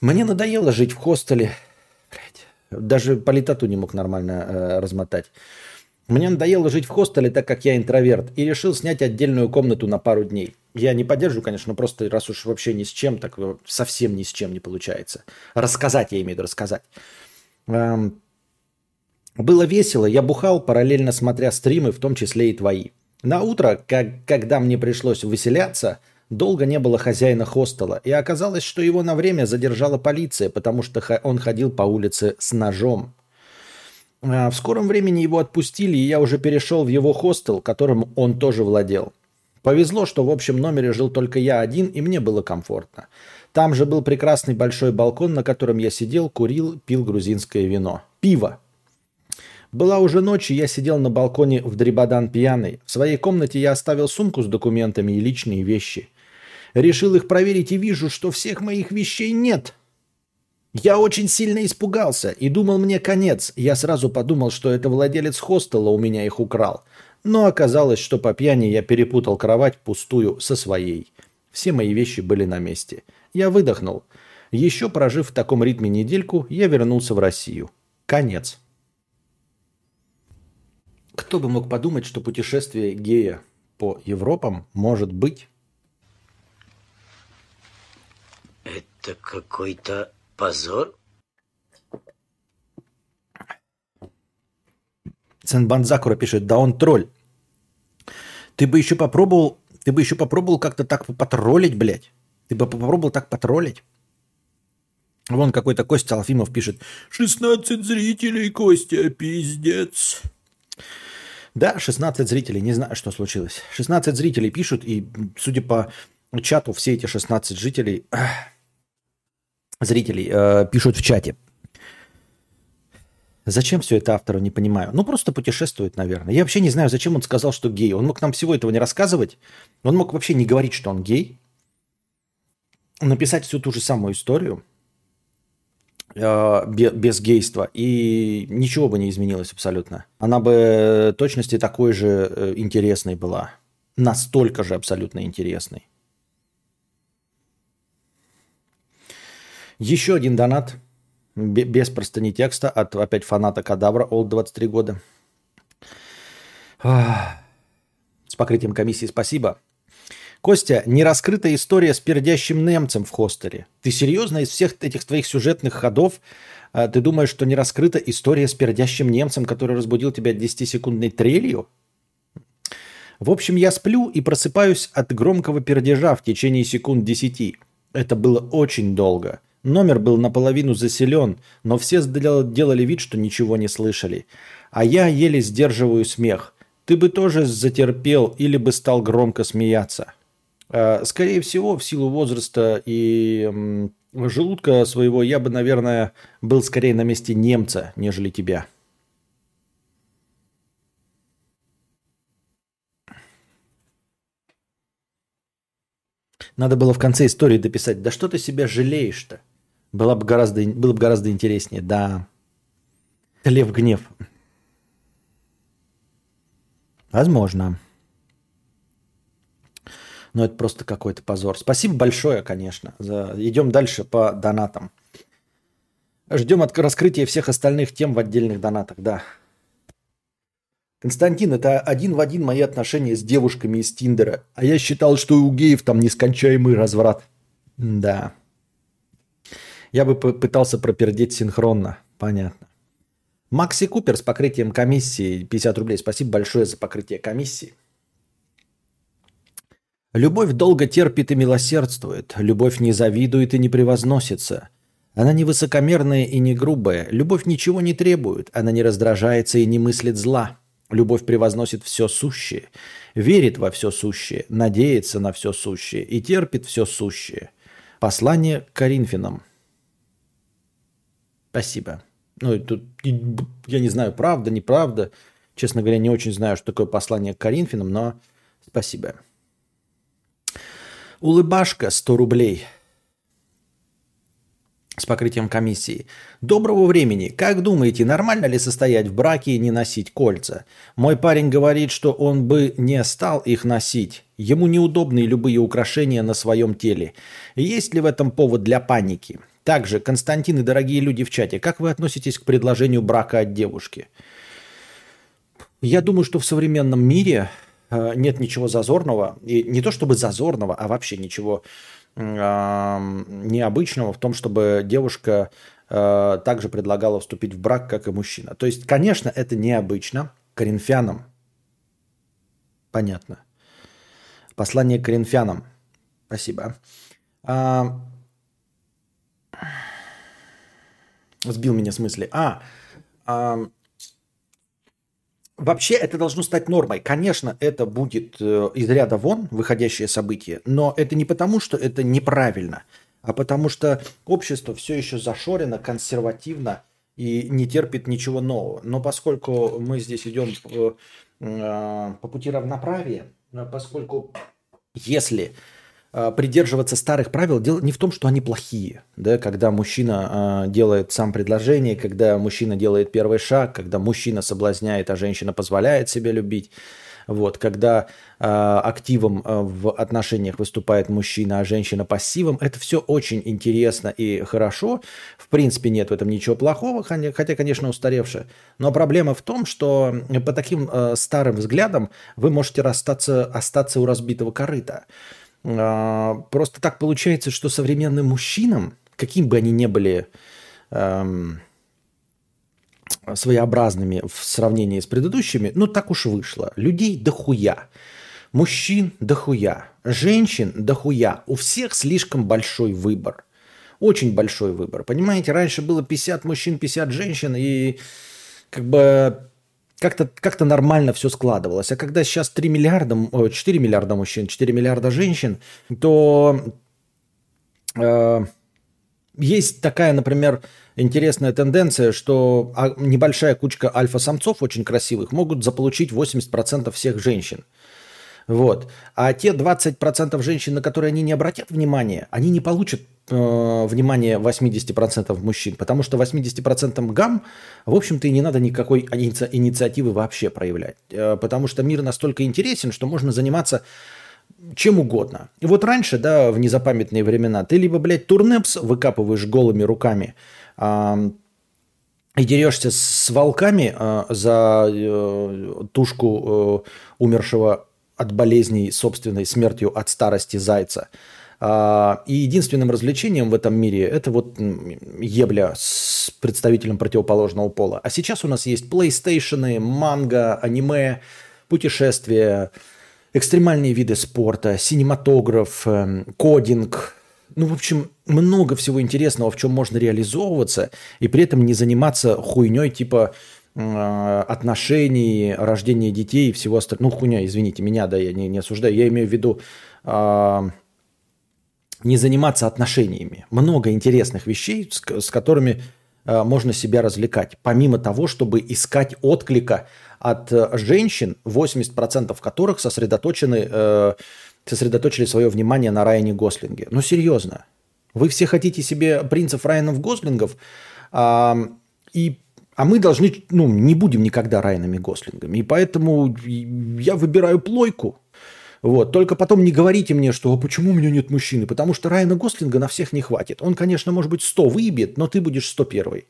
Мне надоело жить в хостеле. Даже политоту не мог нормально э, размотать. Мне надоело жить в хостеле, так как я интроверт, и решил снять отдельную комнату на пару дней. Я не поддерживаю, конечно, но просто раз уж вообще ни с чем, так совсем ни с чем не получается. Рассказать, я имею в виду рассказать. Эм, было весело, я бухал, параллельно смотря стримы, в том числе и твои. На утро, как, когда мне пришлось выселяться, долго не было хозяина хостела, и оказалось, что его на время задержала полиция, потому что он ходил по улице с ножом. А, в скором времени его отпустили, и я уже перешел в его хостел, которым он тоже владел. Повезло, что в общем номере жил только я один, и мне было комфортно. Там же был прекрасный большой балкон, на котором я сидел, курил, пил грузинское вино. Пиво. Была уже ночь, и я сидел на балконе в Дрибадан пьяный. В своей комнате я оставил сумку с документами и личные вещи. Решил их проверить и вижу, что всех моих вещей нет. Я очень сильно испугался и думал мне конец. Я сразу подумал, что это владелец хостела у меня их украл. Но оказалось, что по пьяни я перепутал кровать пустую со своей. Все мои вещи были на месте. Я выдохнул. Еще прожив в таком ритме недельку, я вернулся в Россию. Конец. Кто бы мог подумать, что путешествие гея по Европам может быть? Это какой-то позор? Сенбанзакура пишет, да он тролль. Ты бы еще попробовал, ты бы еще попробовал как-то так потроллить, блядь. Ты бы попробовал так потроллить. Вон какой-то Костя Алфимов пишет. 16 зрителей, Костя, пиздец. Да, 16 зрителей, не знаю, что случилось. 16 зрителей пишут, и, судя по чату, все эти 16 жителей, зрителей э, пишут в чате. Зачем все это автору, не понимаю. Ну, просто путешествует, наверное. Я вообще не знаю, зачем он сказал, что гей. Он мог нам всего этого не рассказывать. Он мог вообще не говорить, что он гей. Написать всю ту же самую историю. э, бе- без гейства, и ничего бы не изменилось абсолютно. Она бы точности такой же э, интересной была. Настолько же абсолютно интересной. Еще один донат бе- без простыни текста от опять фаната Кадавра, Олд 23 года. С покрытием комиссии спасибо. Костя, нераскрытая история с пердящим немцем в хостере. Ты серьезно из всех этих твоих сюжетных ходов а, ты думаешь, что не раскрыта история с пердящим немцем, который разбудил тебя 10-секундной трелью? В общем, я сплю и просыпаюсь от громкого пердежа в течение секунд 10. Это было очень долго. Номер был наполовину заселен, но все делали вид, что ничего не слышали. А я еле сдерживаю смех. Ты бы тоже затерпел или бы стал громко смеяться. Э, Скорее всего, в силу возраста и желудка своего, я бы, наверное, был скорее на месте немца, нежели тебя. Надо было в конце истории дописать, да что ты себя жалеешь-то? Было бы гораздо, было бы гораздо интереснее, да. Лев гнев. Возможно. Но это просто какой-то позор. Спасибо большое, конечно. За... Идем дальше по донатам. Ждем от раскрытия всех остальных тем в отдельных донатах, да. Константин, это один в один мои отношения с девушками из Тиндера. А я считал, что у геев там нескончаемый разврат. Да. Я бы пытался пропердеть синхронно. Понятно. Макси Купер с покрытием комиссии 50 рублей. Спасибо большое за покрытие комиссии. Любовь долго терпит и милосердствует. Любовь не завидует и не превозносится. Она не высокомерная и не грубая. Любовь ничего не требует. Она не раздражается и не мыслит зла. Любовь превозносит все сущее, верит во все сущее, надеется на все сущее и терпит все сущее. Послание к Коринфянам. Спасибо. Ну, тут я не знаю, правда, неправда. Честно говоря, не очень знаю, что такое послание к Коринфянам, но спасибо. Улыбашка 100 рублей с покрытием комиссии. Доброго времени. Как думаете, нормально ли состоять в браке и не носить кольца? Мой парень говорит, что он бы не стал их носить. Ему неудобны любые украшения на своем теле. Есть ли в этом повод для паники? Также, Константин и дорогие люди в чате, как вы относитесь к предложению брака от девушки? Я думаю, что в современном мире э, нет ничего зазорного. И не то чтобы зазорного, а вообще ничего м, необычного в том, чтобы девушка э, также предлагала вступить в брак, как и мужчина. То есть, конечно, это необычно. Коринфянам. Понятно. Послание к коринфянам. Спасибо. А, Сбил меня с мысли. А, а, Вообще это должно стать нормой. Конечно, это будет э, из ряда вон выходящее событие, но это не потому, что это неправильно, а потому что общество все еще зашорено, консервативно и не терпит ничего нового. Но поскольку мы здесь идем по, э, по пути равноправия, э, поскольку если э, придерживаться старых правил, дело не в том, что они плохие, да, когда мужчина э, делает сам предложение, когда мужчина делает первый шаг, когда мужчина соблазняет, а женщина позволяет себя любить, вот, когда э, активом э, в отношениях выступает мужчина, а женщина пассивом, это все очень интересно и хорошо. В принципе, нет в этом ничего плохого, хотя, конечно, устаревшее. Но проблема в том, что по таким э, старым взглядам вы можете расстаться, остаться у разбитого корыта. А, Просто так получается, что современным мужчинам, каким бы они ни были эм, своеобразными в сравнении с предыдущими, ну так уж вышло. Людей дохуя. Мужчин дохуя. Женщин дохуя. У всех слишком большой выбор. Очень большой выбор. Понимаете, раньше было 50 мужчин, 50 женщин, и как бы как-то как нормально все складывалось. А когда сейчас 3 миллиарда, о, 4 миллиарда мужчин, 4 миллиарда женщин, то э, есть такая, например, интересная тенденция, что а, небольшая кучка альфа-самцов очень красивых могут заполучить 80% всех женщин. Вот. А те 20% женщин, на которые они не обратят внимания, они не получат э, внимание 80% мужчин. Потому что 80% гам, в общем-то, и не надо никакой иници- инициативы вообще проявлять. Э, потому что мир настолько интересен, что можно заниматься чем угодно. И вот раньше, да, в незапамятные времена, ты либо, блядь, турнепс выкапываешь голыми руками, э, и дерешься с волками э, за э, тушку э, умершего от болезней собственной смертью от старости зайца. А, и единственным развлечением в этом мире это вот ебля с представителем противоположного пола. А сейчас у нас есть PlayStation, манго, аниме, путешествия, экстремальные виды спорта, синематограф, эм, кодинг. Ну, в общем, много всего интересного, в чем можно реализовываться, и при этом не заниматься хуйней типа отношений, рождения детей и всего остального. Ну, хуйня, извините меня, да, я не, не осуждаю. Я имею в виду э, не заниматься отношениями. Много интересных вещей, с, с которыми э, можно себя развлекать. Помимо того, чтобы искать отклика от э, женщин, 80% которых сосредоточены, э, сосредоточили свое внимание на Райане Гослинге. Ну, серьезно. Вы все хотите себе принцев Райанов Гослингов, э, и а мы должны, ну, не будем никогда Райанами Гослингами. И поэтому я выбираю плойку. Вот. Только потом не говорите мне, что а почему у меня нет мужчины? Потому что Райана Гослинга на всех не хватит. Он, конечно, может быть 100 выебет, но ты будешь 101.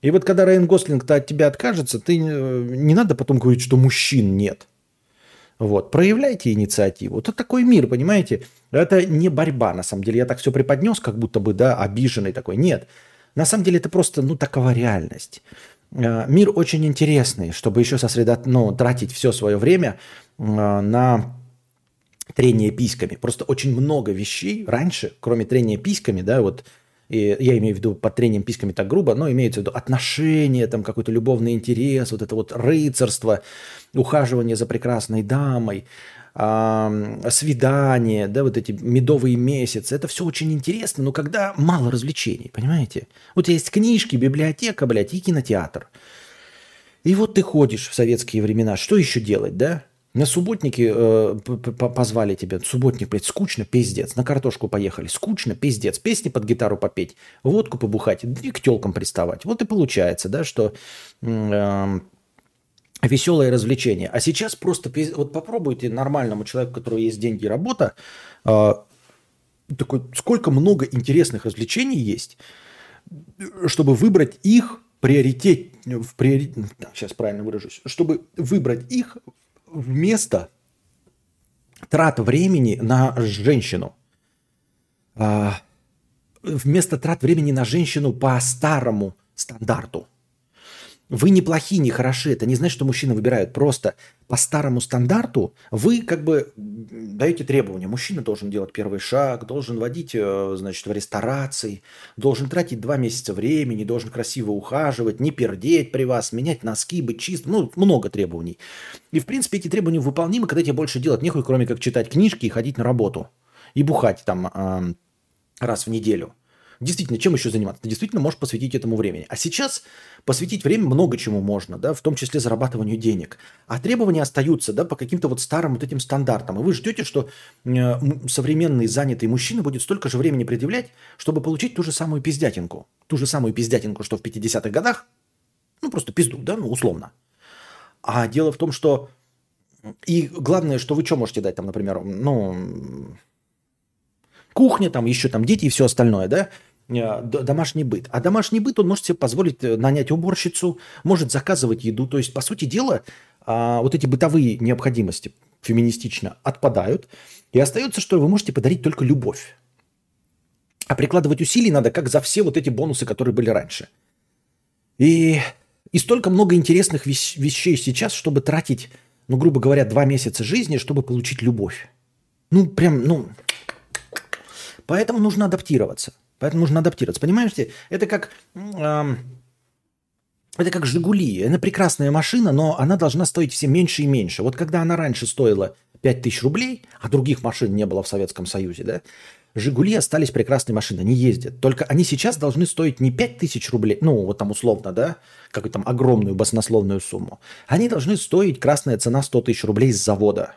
И вот когда Райан Гослинг-то от тебя откажется, ты э, не надо потом говорить, что мужчин нет. Вот. Проявляйте инициативу. Это такой мир, понимаете? Это не борьба, на самом деле. Я так все преподнес, как будто бы, да, обиженный такой. Нет. На самом деле это просто, ну, такова реальность. Э, мир очень интересный, чтобы еще сосредот... ну, тратить все свое время э, на трение письками. Просто очень много вещей раньше, кроме трения письками, да, вот и я имею в виду под трением письками так грубо, но имеется в виду отношения, там какой-то любовный интерес, вот это вот рыцарство, ухаживание за прекрасной дамой, свидания, да, вот эти медовые месяцы. Это все очень интересно, но когда мало развлечений, понимаете? Вот есть книжки, библиотека, блядь, и кинотеатр. И вот ты ходишь в советские времена, что еще делать, да? На субботнике э, позвали тебя. Субботник, блядь, скучно, пиздец. На картошку поехали. Скучно, пиздец. Песни под гитару попеть, водку побухать и к телкам приставать. Вот и получается, да, что э, веселое развлечение. А сейчас просто вот попробуйте нормальному человеку, у которого есть деньги и работа, э, такой, сколько много интересных развлечений есть, чтобы выбрать их приоритет, в приоритет, так, сейчас правильно выражусь, чтобы выбрать их вместо трат времени на женщину. Э, вместо трат времени на женщину по старому стандарту – вы не плохие, не хороши. Это не значит, что мужчины выбирают. Просто по старому стандарту вы как бы даете требования. Мужчина должен делать первый шаг, должен водить, э, значит, в ресторации, должен тратить два месяца времени, должен красиво ухаживать, не пердеть при вас, менять носки, быть чистым. Ну, много требований. И, в принципе, эти требования выполнимы, когда тебе больше делать нехуй, кроме как читать книжки и ходить на работу. И бухать там э, раз в неделю. Действительно, чем еще заниматься? Ты действительно можешь посвятить этому времени. А сейчас посвятить время много чему можно, да, в том числе зарабатыванию денег. А требования остаются, да, по каким-то вот старым вот этим стандартам. И вы ждете, что э, современный занятый мужчина будет столько же времени предъявлять, чтобы получить ту же самую пиздятинку. Ту же самую пиздятинку, что в 50-х годах. Ну, просто пизду, да, ну, условно. А дело в том, что... И главное, что вы что можете дать там, например, ну, кухня, там еще там дети и все остальное, да? Э, домашний быт. А домашний быт он может себе позволить э, нанять уборщицу, может заказывать еду. То есть, по сути дела, а, вот эти бытовые необходимости феминистично отпадают. И остается, что вы можете подарить только любовь. А прикладывать усилий надо как за все вот эти бонусы, которые были раньше. И, и столько много интересных вещей сейчас, чтобы тратить, ну, грубо говоря, два месяца жизни, чтобы получить любовь. Ну, прям, ну... Поэтому нужно адаптироваться. Поэтому нужно адаптироваться. Понимаете, это как... Э, это как «Жигули». Это прекрасная машина, но она должна стоить все меньше и меньше. Вот когда она раньше стоила 5000 рублей, а других машин не было в Советском Союзе, да, «Жигули» остались прекрасной машиной, они ездят. Только они сейчас должны стоить не 5000 рублей, ну, вот там условно, да, какую-то там огромную баснословную сумму. Они должны стоить, красная цена 100 тысяч рублей с завода.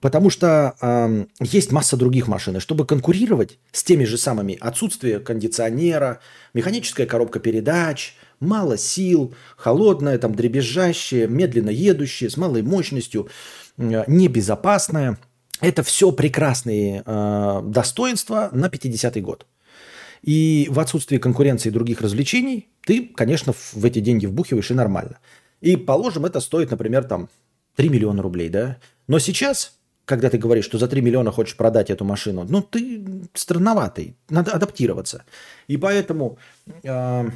Потому что эм, есть масса других машин. И чтобы конкурировать с теми же самыми отсутствие кондиционера, механическая коробка передач, мало сил, холодная, там, дребезжащая, медленно едущая, с малой мощностью, э, небезопасная. Это все прекрасные э, достоинства на 50-й год. И в отсутствии конкуренции и других развлечений ты, конечно, в эти деньги вбухиваешь и нормально. И, положим, это стоит, например, там 3 миллиона рублей, да? Но сейчас, когда ты говоришь, что за 3 миллиона хочешь продать эту машину, ну, ты странноватый, надо адаптироваться. И поэтому э,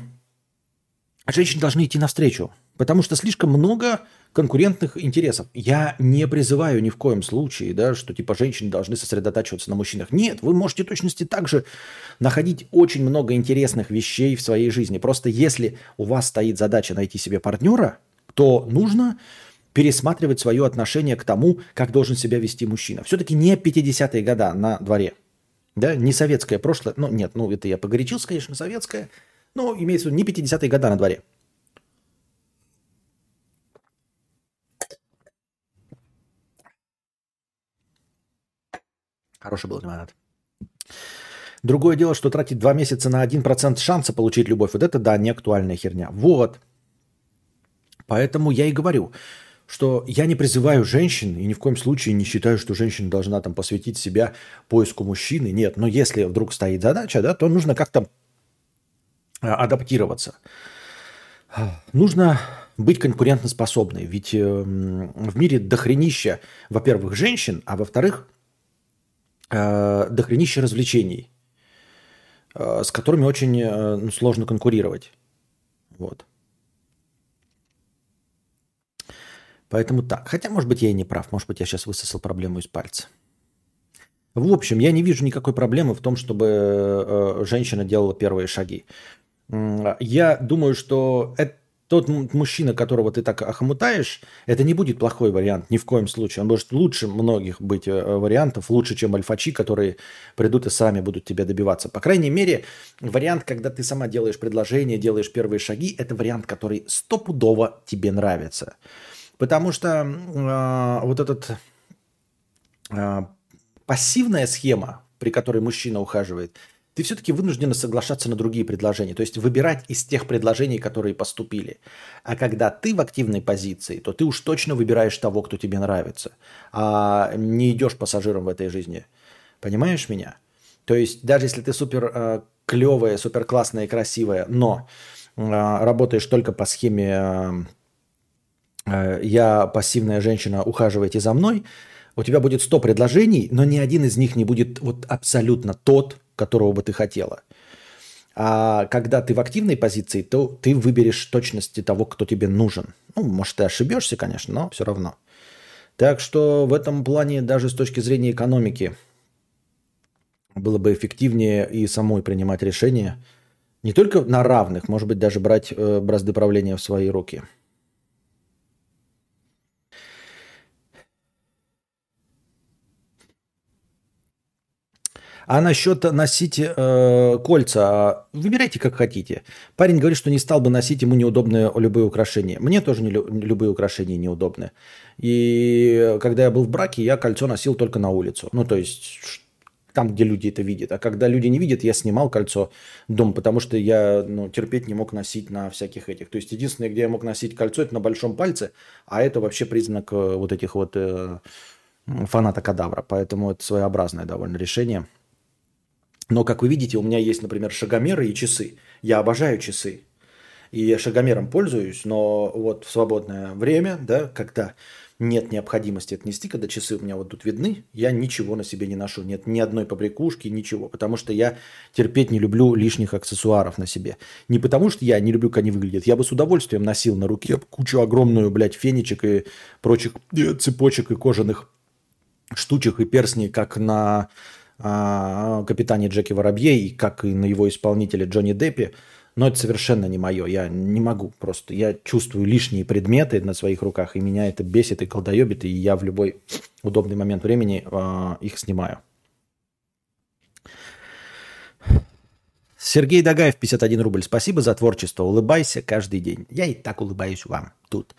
женщины должны идти навстречу, потому что слишком много конкурентных интересов. Я не призываю ни в коем случае, да, что типа женщины должны сосредотачиваться на мужчинах. Нет, вы можете точности также находить очень много интересных вещей в своей жизни. Просто если у вас стоит задача найти себе партнера, то нужно пересматривать свое отношение к тому, как должен себя вести мужчина. Все-таки не 50-е года на дворе. Да, не советское прошлое. Ну, нет, ну это я погорячился, конечно, советское. Но имеется в виду не 50-е года на дворе. Хороший был лимонад. Другое дело, что тратить два месяца на 1% шанса получить любовь, вот это, да, не актуальная херня. Вот. Поэтому я и говорю, что я не призываю женщин и ни в коем случае не считаю, что женщина должна там посвятить себя поиску мужчины. Нет, но если вдруг стоит задача, да, то нужно как-то а, адаптироваться. Нужно быть конкурентоспособной, ведь эм, в мире дохренища, во-первых, женщин, а во-вторых, э, дохренища развлечений, э, с которыми очень э, ну, сложно конкурировать. Вот. Поэтому так. Хотя, может быть, я и не прав. Может быть, я сейчас высосал проблему из пальца. В общем, я не вижу никакой проблемы в том, чтобы э, женщина делала первые шаги. Я думаю, что это тот мужчина, которого ты так охмутаешь, это не будет плохой вариант ни в коем случае. Он может лучше многих быть э, вариантов, лучше, чем альфачи, которые придут и сами будут тебя добиваться. По крайней мере, вариант, когда ты сама делаешь предложение, делаешь первые шаги, это вариант, который стопудово тебе нравится. Потому что э, вот этот э, пассивная схема, при которой мужчина ухаживает, ты все-таки вынуждена соглашаться на другие предложения, то есть выбирать из тех предложений, которые поступили. А когда ты в активной позиции, то ты уж точно выбираешь того, кто тебе нравится, а не идешь пассажиром в этой жизни. Понимаешь меня? То есть даже если ты супер э, клевая, супер классная и красивая, но э, работаешь только по схеме «я пассивная женщина, ухаживайте за мной», у тебя будет 100 предложений, но ни один из них не будет вот абсолютно тот, которого бы ты хотела. А когда ты в активной позиции, то ты выберешь точности того, кто тебе нужен. Ну, может, ты ошибешься, конечно, но все равно. Так что в этом плане даже с точки зрения экономики было бы эффективнее и самой принимать решения. Не только на равных, может быть, даже брать э, бразды правления в свои руки – А насчет носить э, кольца, выбирайте как хотите. Парень говорит, что не стал бы носить ему неудобные любые украшения. Мне тоже не, любые украшения неудобны. И когда я был в браке, я кольцо носил только на улицу. Ну, то есть там, где люди это видят. А когда люди не видят, я снимал кольцо дом, потому что я ну, терпеть не мог носить на всяких этих. То есть единственное, где я мог носить кольцо, это на большом пальце, а это вообще признак э, вот этих вот э, фаната кадавра. Поэтому это своеобразное довольно решение. Но, как вы видите, у меня есть, например, шагомеры и часы. Я обожаю часы. И я шагомером пользуюсь, но вот в свободное время, да, когда нет необходимости это нести, когда часы у меня вот тут видны, я ничего на себе не ношу. Нет ни одной побрякушки, ничего. Потому что я терпеть не люблю лишних аксессуаров на себе. Не потому что я не люблю, как они выглядят. Я бы с удовольствием носил на руке кучу огромную, блядь, фенечек и прочих э, цепочек и кожаных штучек и перстней, как на капитане Джеки Воробье и как и на его исполнителе Джонни Деппи. Но это совершенно не мое. Я не могу просто. Я чувствую лишние предметы на своих руках, и меня это бесит и колдоебит, и я в любой удобный момент времени э, их снимаю. Сергей Дагаев, 51 рубль. Спасибо за творчество. Улыбайся каждый день. Я и так улыбаюсь вам тут.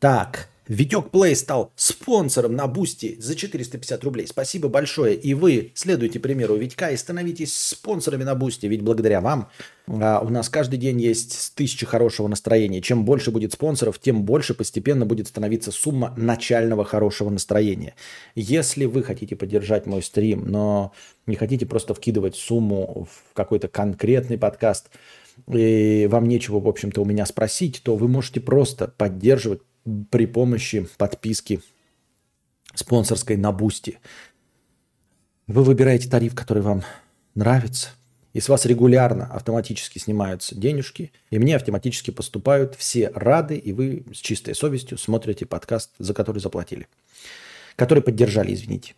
Так. Витек Плей стал спонсором на Boosty за 450 рублей. Спасибо большое. И вы следуйте примеру Витька и становитесь спонсорами на Boosty. Ведь благодаря вам а, у нас каждый день есть тысяча хорошего настроения. Чем больше будет спонсоров, тем больше постепенно будет становиться сумма начального хорошего настроения. Если вы хотите поддержать мой стрим, но не хотите просто вкидывать сумму в какой-то конкретный подкаст, и вам нечего, в общем-то, у меня спросить, то вы можете просто поддерживать при помощи подписки спонсорской на Boosty. Вы выбираете тариф, который вам нравится, и с вас регулярно автоматически снимаются денежки, и мне автоматически поступают все рады, и вы с чистой совестью смотрите подкаст, за который заплатили. Который поддержали, извините.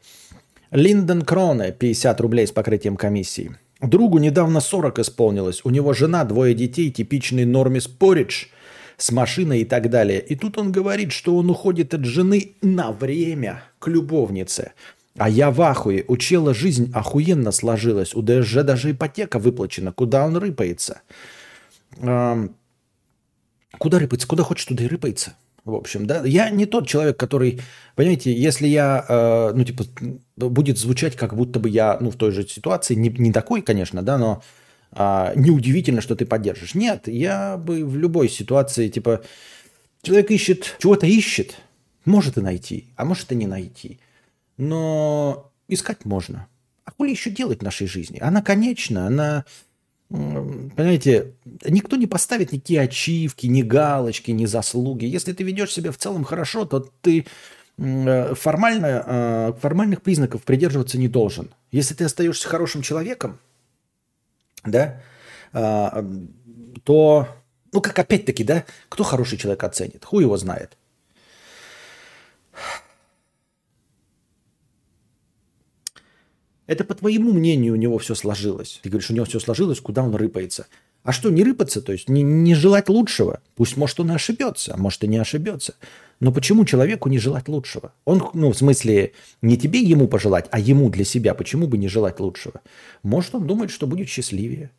Линдон Кроне, 50 рублей с покрытием комиссии. Другу недавно 40 исполнилось. У него жена, двое детей, типичный нормис поридж – с машиной и так далее. И тут он говорит, что он уходит от жены на время к любовнице. А я в ахуе. У чела жизнь охуенно сложилась. У ДСЖ даже ипотека выплачена. Куда он рыпается? Эм, куда рыпается? Куда хочет, туда и рыпается. В общем, да, я не тот человек, который, понимаете, если я, э, ну, типа, будет звучать, как будто бы я, ну, в той же ситуации, не, не такой, конечно, да, но а, неудивительно, что ты поддержишь. Нет, я бы в любой ситуации, типа, человек ищет, чего-то ищет, может и найти, а может и не найти. Но искать можно. А хули еще делать в нашей жизни? Она конечна, она, понимаете, никто не поставит никакие ачивки, ни галочки, ни заслуги. Если ты ведешь себя в целом хорошо, то ты э, формально, э, формальных признаков придерживаться не должен. Если ты остаешься хорошим человеком, да, а, то, ну, как опять-таки, да, кто хороший человек оценит? Хуй его знает. Это по твоему мнению у него все сложилось. Ты говоришь, у него все сложилось, куда он рыпается. А что, не рыпаться, то есть не, не желать лучшего? Пусть, может, он и ошибется, а может, и не ошибется. Но почему человеку не желать лучшего? Он, ну, в смысле, не тебе ему пожелать, а ему для себя. Почему бы не желать лучшего? Может, он думает, что будет счастливее.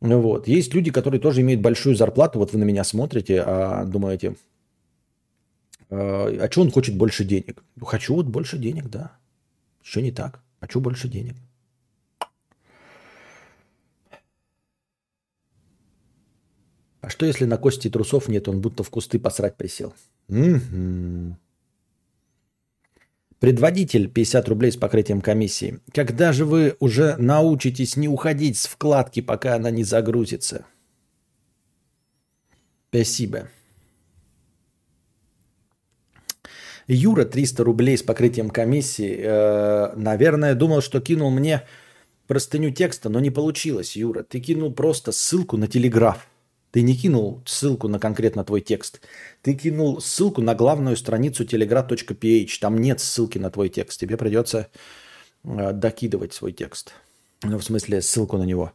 Вот. Есть люди, которые тоже имеют большую зарплату. Вот вы на меня смотрите, а думаете, а, а что он хочет больше денег? Хочу вот больше денег, да. Еще не так. Хочу больше денег. А что, если на кости трусов нет, он будто в кусты посрать присел? Угу. Предводитель 50 рублей с покрытием комиссии. Когда же вы уже научитесь не уходить с вкладки, пока она не загрузится? Спасибо. Юра 300 рублей с покрытием комиссии. Э, наверное, думал, что кинул мне простыню текста, но не получилось, Юра. Ты кинул просто ссылку на телеграф. Ты не кинул ссылку на конкретно твой текст. Ты кинул ссылку на главную страницу telegraph.ph. Там нет ссылки на твой текст. Тебе придется э, докидывать свой текст. Ну, в смысле, ссылку на него.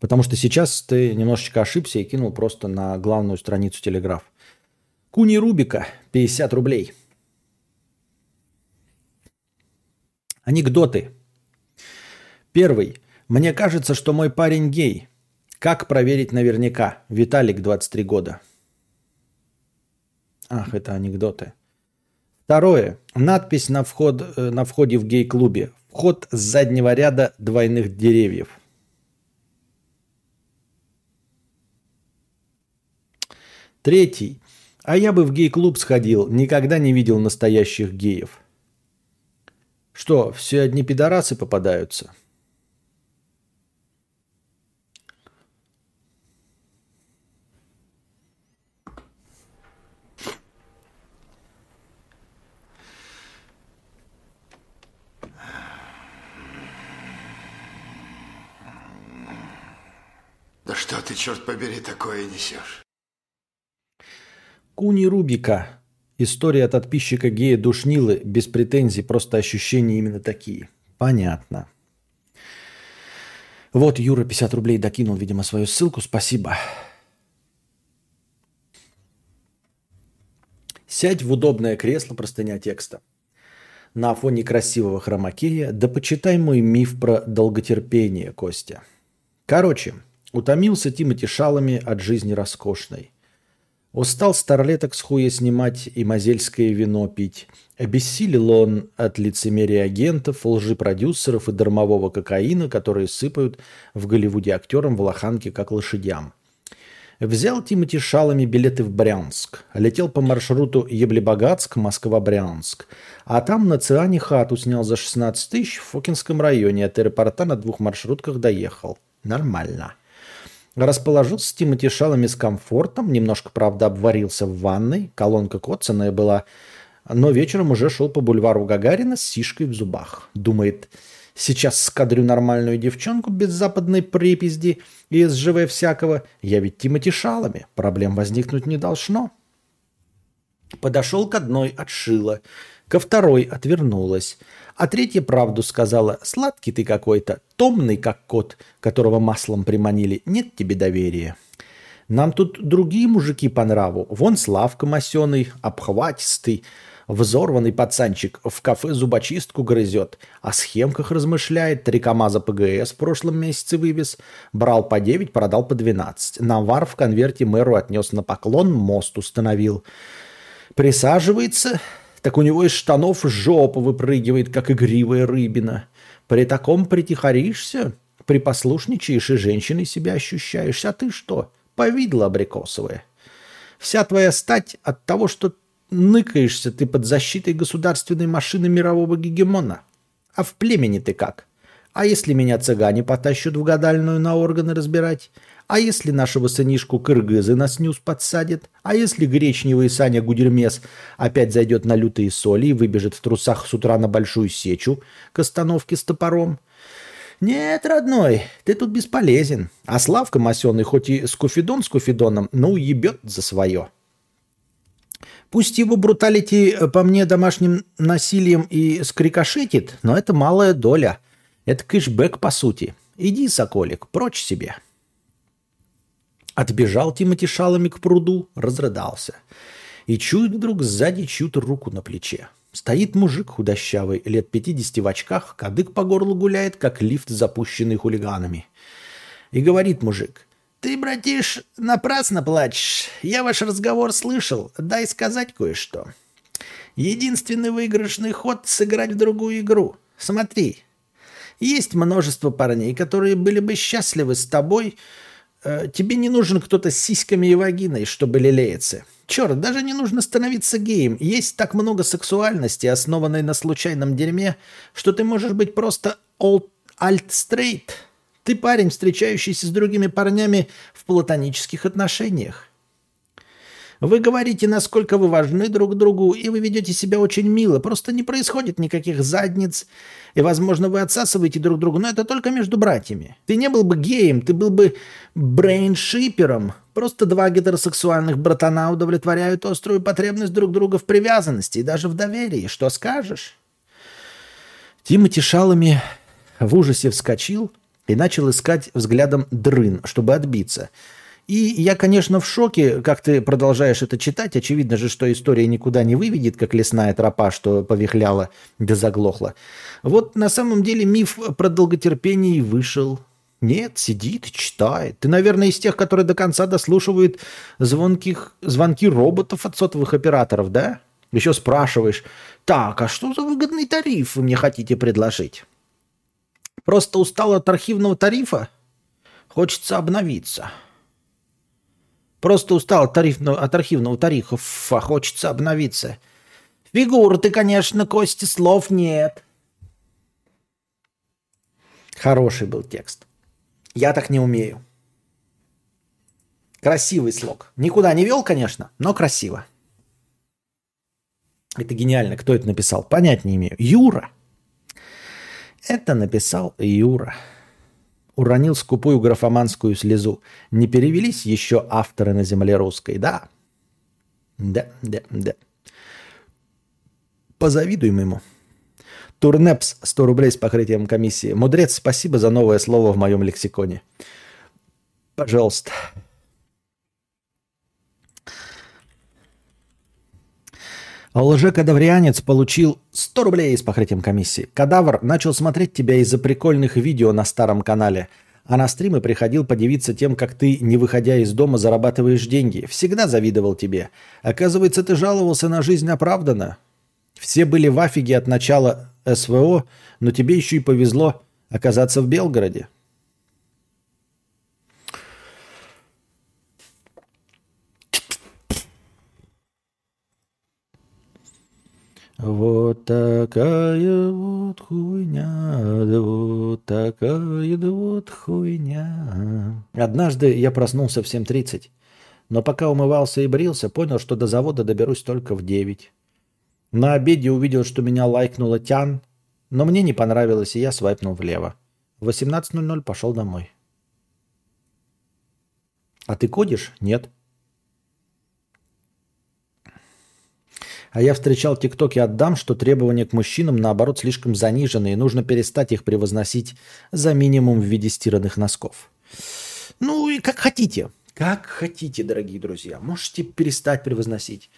Потому что сейчас ты немножечко ошибся и кинул просто на главную страницу Телеграф. Куни Рубика, 50 рублей. Анекдоты. Первый. Мне кажется, что мой парень гей. Как проверить наверняка? Виталик, 23 года. Ах, это анекдоты. Второе. Надпись на, вход, э, на входе в гей-клубе. Вход с заднего ряда двойных деревьев. Третий. А я бы в гей-клуб сходил, никогда не видел настоящих геев. Что, все одни пидорасы попадаются? Да что ты, черт побери, такое несешь? Куни Рубика. История от подписчика гея Душнилы. Без претензий, просто ощущения именно такие. Понятно. Вот Юра 50 рублей докинул, видимо, свою ссылку. Спасибо. Сядь в удобное кресло, простыня текста. На фоне красивого хромакея, да почитай мой миф про долготерпение, Костя. Короче, Утомился Тимати шалами от жизни роскошной. Устал старлеток с хуя снимать и мазельское вино пить. Обессилел он от лицемерия агентов, лжи продюсеров и дармового кокаина, которые сыпают в Голливуде актерам в лоханке как лошадям. Взял Тимати шалами билеты в Брянск. Летел по маршруту Еблебогатск, Москва-Брянск. А там на Циане хату снял за 16 тысяч в Фокинском районе. От аэропорта на двух маршрутках доехал. Нормально. Расположился Тимати шалами с комфортом. Немножко, правда, обварился в ванной. Колонка коцаная была. Но вечером уже шел по бульвару Гагарина с сишкой в зубах. Думает, Сейчас скадрю нормальную девчонку без западной припизди и СЖВ всякого. Я ведь Тимати шалами. Проблем возникнуть не должно. Подошел к одной, отшила. Ко второй отвернулась. А третья правду сказала. Сладкий ты какой-то, томный как кот, которого маслом приманили. Нет тебе доверия. Нам тут другие мужики по нраву. Вон Славка масеный, обхватистый, Взорванный пацанчик в кафе зубочистку грызет, о схемках размышляет, три КамАЗа ПГС в прошлом месяце вывез, брал по 9, продал по 12. Навар в конверте мэру отнес на поклон, мост установил. Присаживается, так у него из штанов жопа выпрыгивает, как игривая рыбина. При таком притихаришься, припослушничаешь и женщиной себя ощущаешь. А ты что, повидло абрикосовое? Вся твоя стать от того, что ныкаешься ты под защитой государственной машины мирового гегемона. А в племени ты как? А если меня цыгане потащат в гадальную на органы разбирать? А если нашего сынишку кыргызы на снюс подсадят? А если гречневый Саня Гудермес опять зайдет на лютые соли и выбежит в трусах с утра на большую сечу к остановке с топором? Нет, родной, ты тут бесполезен. А Славка Масеный хоть и скуфидон с куфидоном, но уебет за свое. Пусть его бруталити э, по мне домашним насилием и скрикошетит, но это малая доля. Это кэшбэк, по сути. Иди, соколик, прочь себе. Отбежал Тимати шалами к пруду, разрыдался. И чует вдруг сзади чью-то руку на плече. Стоит мужик худощавый, лет 50 в очках, кадык по горлу гуляет, как лифт, запущенный хулиганами. И говорит мужик, «Ты, братиш, напрасно плачешь. Я ваш разговор слышал. Дай сказать кое-что. Единственный выигрышный ход — сыграть в другую игру. Смотри, есть множество парней, которые были бы счастливы с тобой. Э, тебе не нужен кто-то с сиськами и вагиной, чтобы лелеяться. Черт, даже не нужно становиться геем. Есть так много сексуальности, основанной на случайном дерьме, что ты можешь быть просто alt-straight — ты парень, встречающийся с другими парнями в платонических отношениях. Вы говорите, насколько вы важны друг другу, и вы ведете себя очень мило. Просто не происходит никаких задниц. И, возможно, вы отсасываете друг друга, но это только между братьями. Ты не был бы геем, ты был бы брейншипером. Просто два гетеросексуальных братана удовлетворяют острую потребность друг друга в привязанности и даже в доверии. Что скажешь? Тимати шалами в ужасе вскочил, и начал искать взглядом дрын, чтобы отбиться. И я, конечно, в шоке, как ты продолжаешь это читать. Очевидно же, что история никуда не выведет, как лесная тропа, что повихляла да заглохла. Вот на самом деле миф про долготерпение вышел. Нет, сидит, читает. Ты, наверное, из тех, которые до конца дослушивают звонких, звонки роботов от сотовых операторов, да? Еще спрашиваешь, так, а что за выгодный тариф вы мне хотите предложить? Просто устал от архивного тарифа? Хочется обновиться. Просто устал от, тарифного, от архивного тарифа, а хочется обновиться. Фигур ты, конечно, Кости, слов нет. Хороший был текст. Я так не умею. Красивый слог. Никуда не вел, конечно, но красиво. Это гениально. Кто это написал? Понять не имею. Юра. Это написал Юра. Уронил скупую графоманскую слезу. Не перевелись еще авторы на земле русской, да? Да, да, да. Позавидуем ему. Турнепс 100 рублей с покрытием комиссии. Мудрец, спасибо за новое слово в моем лексиконе. Пожалуйста. Лже-кадаврианец получил 100 рублей с покрытием комиссии. Кадавр начал смотреть тебя из-за прикольных видео на старом канале. А на стримы приходил подивиться тем, как ты, не выходя из дома, зарабатываешь деньги. Всегда завидовал тебе. Оказывается, ты жаловался на жизнь оправданно. Все были в афиге от начала СВО, но тебе еще и повезло оказаться в Белгороде. Вот такая вот хуйня, вот такая вот хуйня. Однажды я проснулся в 7.30, но пока умывался и брился, понял, что до завода доберусь только в 9. На обеде увидел, что меня лайкнула Тян, но мне не понравилось, и я свайпнул влево. В 18.00 пошел домой. А ты кодишь? Нет. А я встречал в ТикТоке от дам, что требования к мужчинам, наоборот, слишком занижены, и нужно перестать их превозносить за минимум в виде стиранных носков. Ну и как хотите. Как хотите, дорогие друзья. Можете перестать превозносить.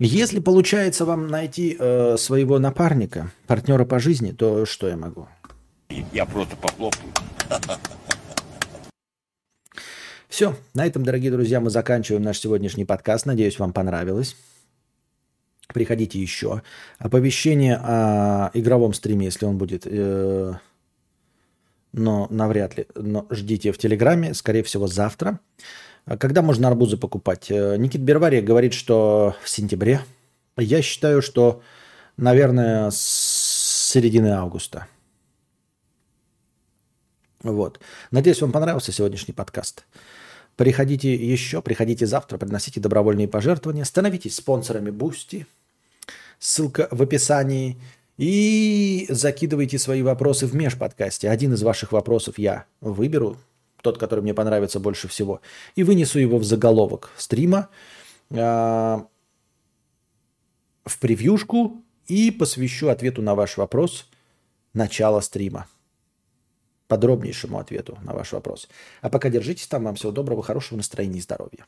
Если получается вам найти э, своего напарника, партнера по жизни, то что я могу? Я просто похлопаю. Все, на этом, дорогие друзья, мы заканчиваем наш сегодняшний подкаст. Надеюсь, вам понравилось. Приходите еще. Оповещение о игровом стриме, если он будет, э, но навряд ли. Но ждите в Телеграме, скорее всего, завтра. А Когда можно арбузы покупать? Э, Никит Бервария говорит, что в сентябре. Я считаю, что, наверное, с середины августа. Вот. Надеюсь, вам понравился сегодняшний подкаст. Приходите еще, приходите завтра, приносите добровольные пожертвования, становитесь спонсорами Boosty. Ссылка в описании. И закидывайте свои вопросы в межподкасте. Один из ваших вопросов я выберу, тот, который мне понравится больше всего, и вынесу его в заголовок стрима, а, в превьюшку и посвящу ответу на ваш вопрос начала стрима. Подробнейшему ответу на ваш вопрос. А пока держитесь там. Вам всего доброго, хорошего настроения и здоровья.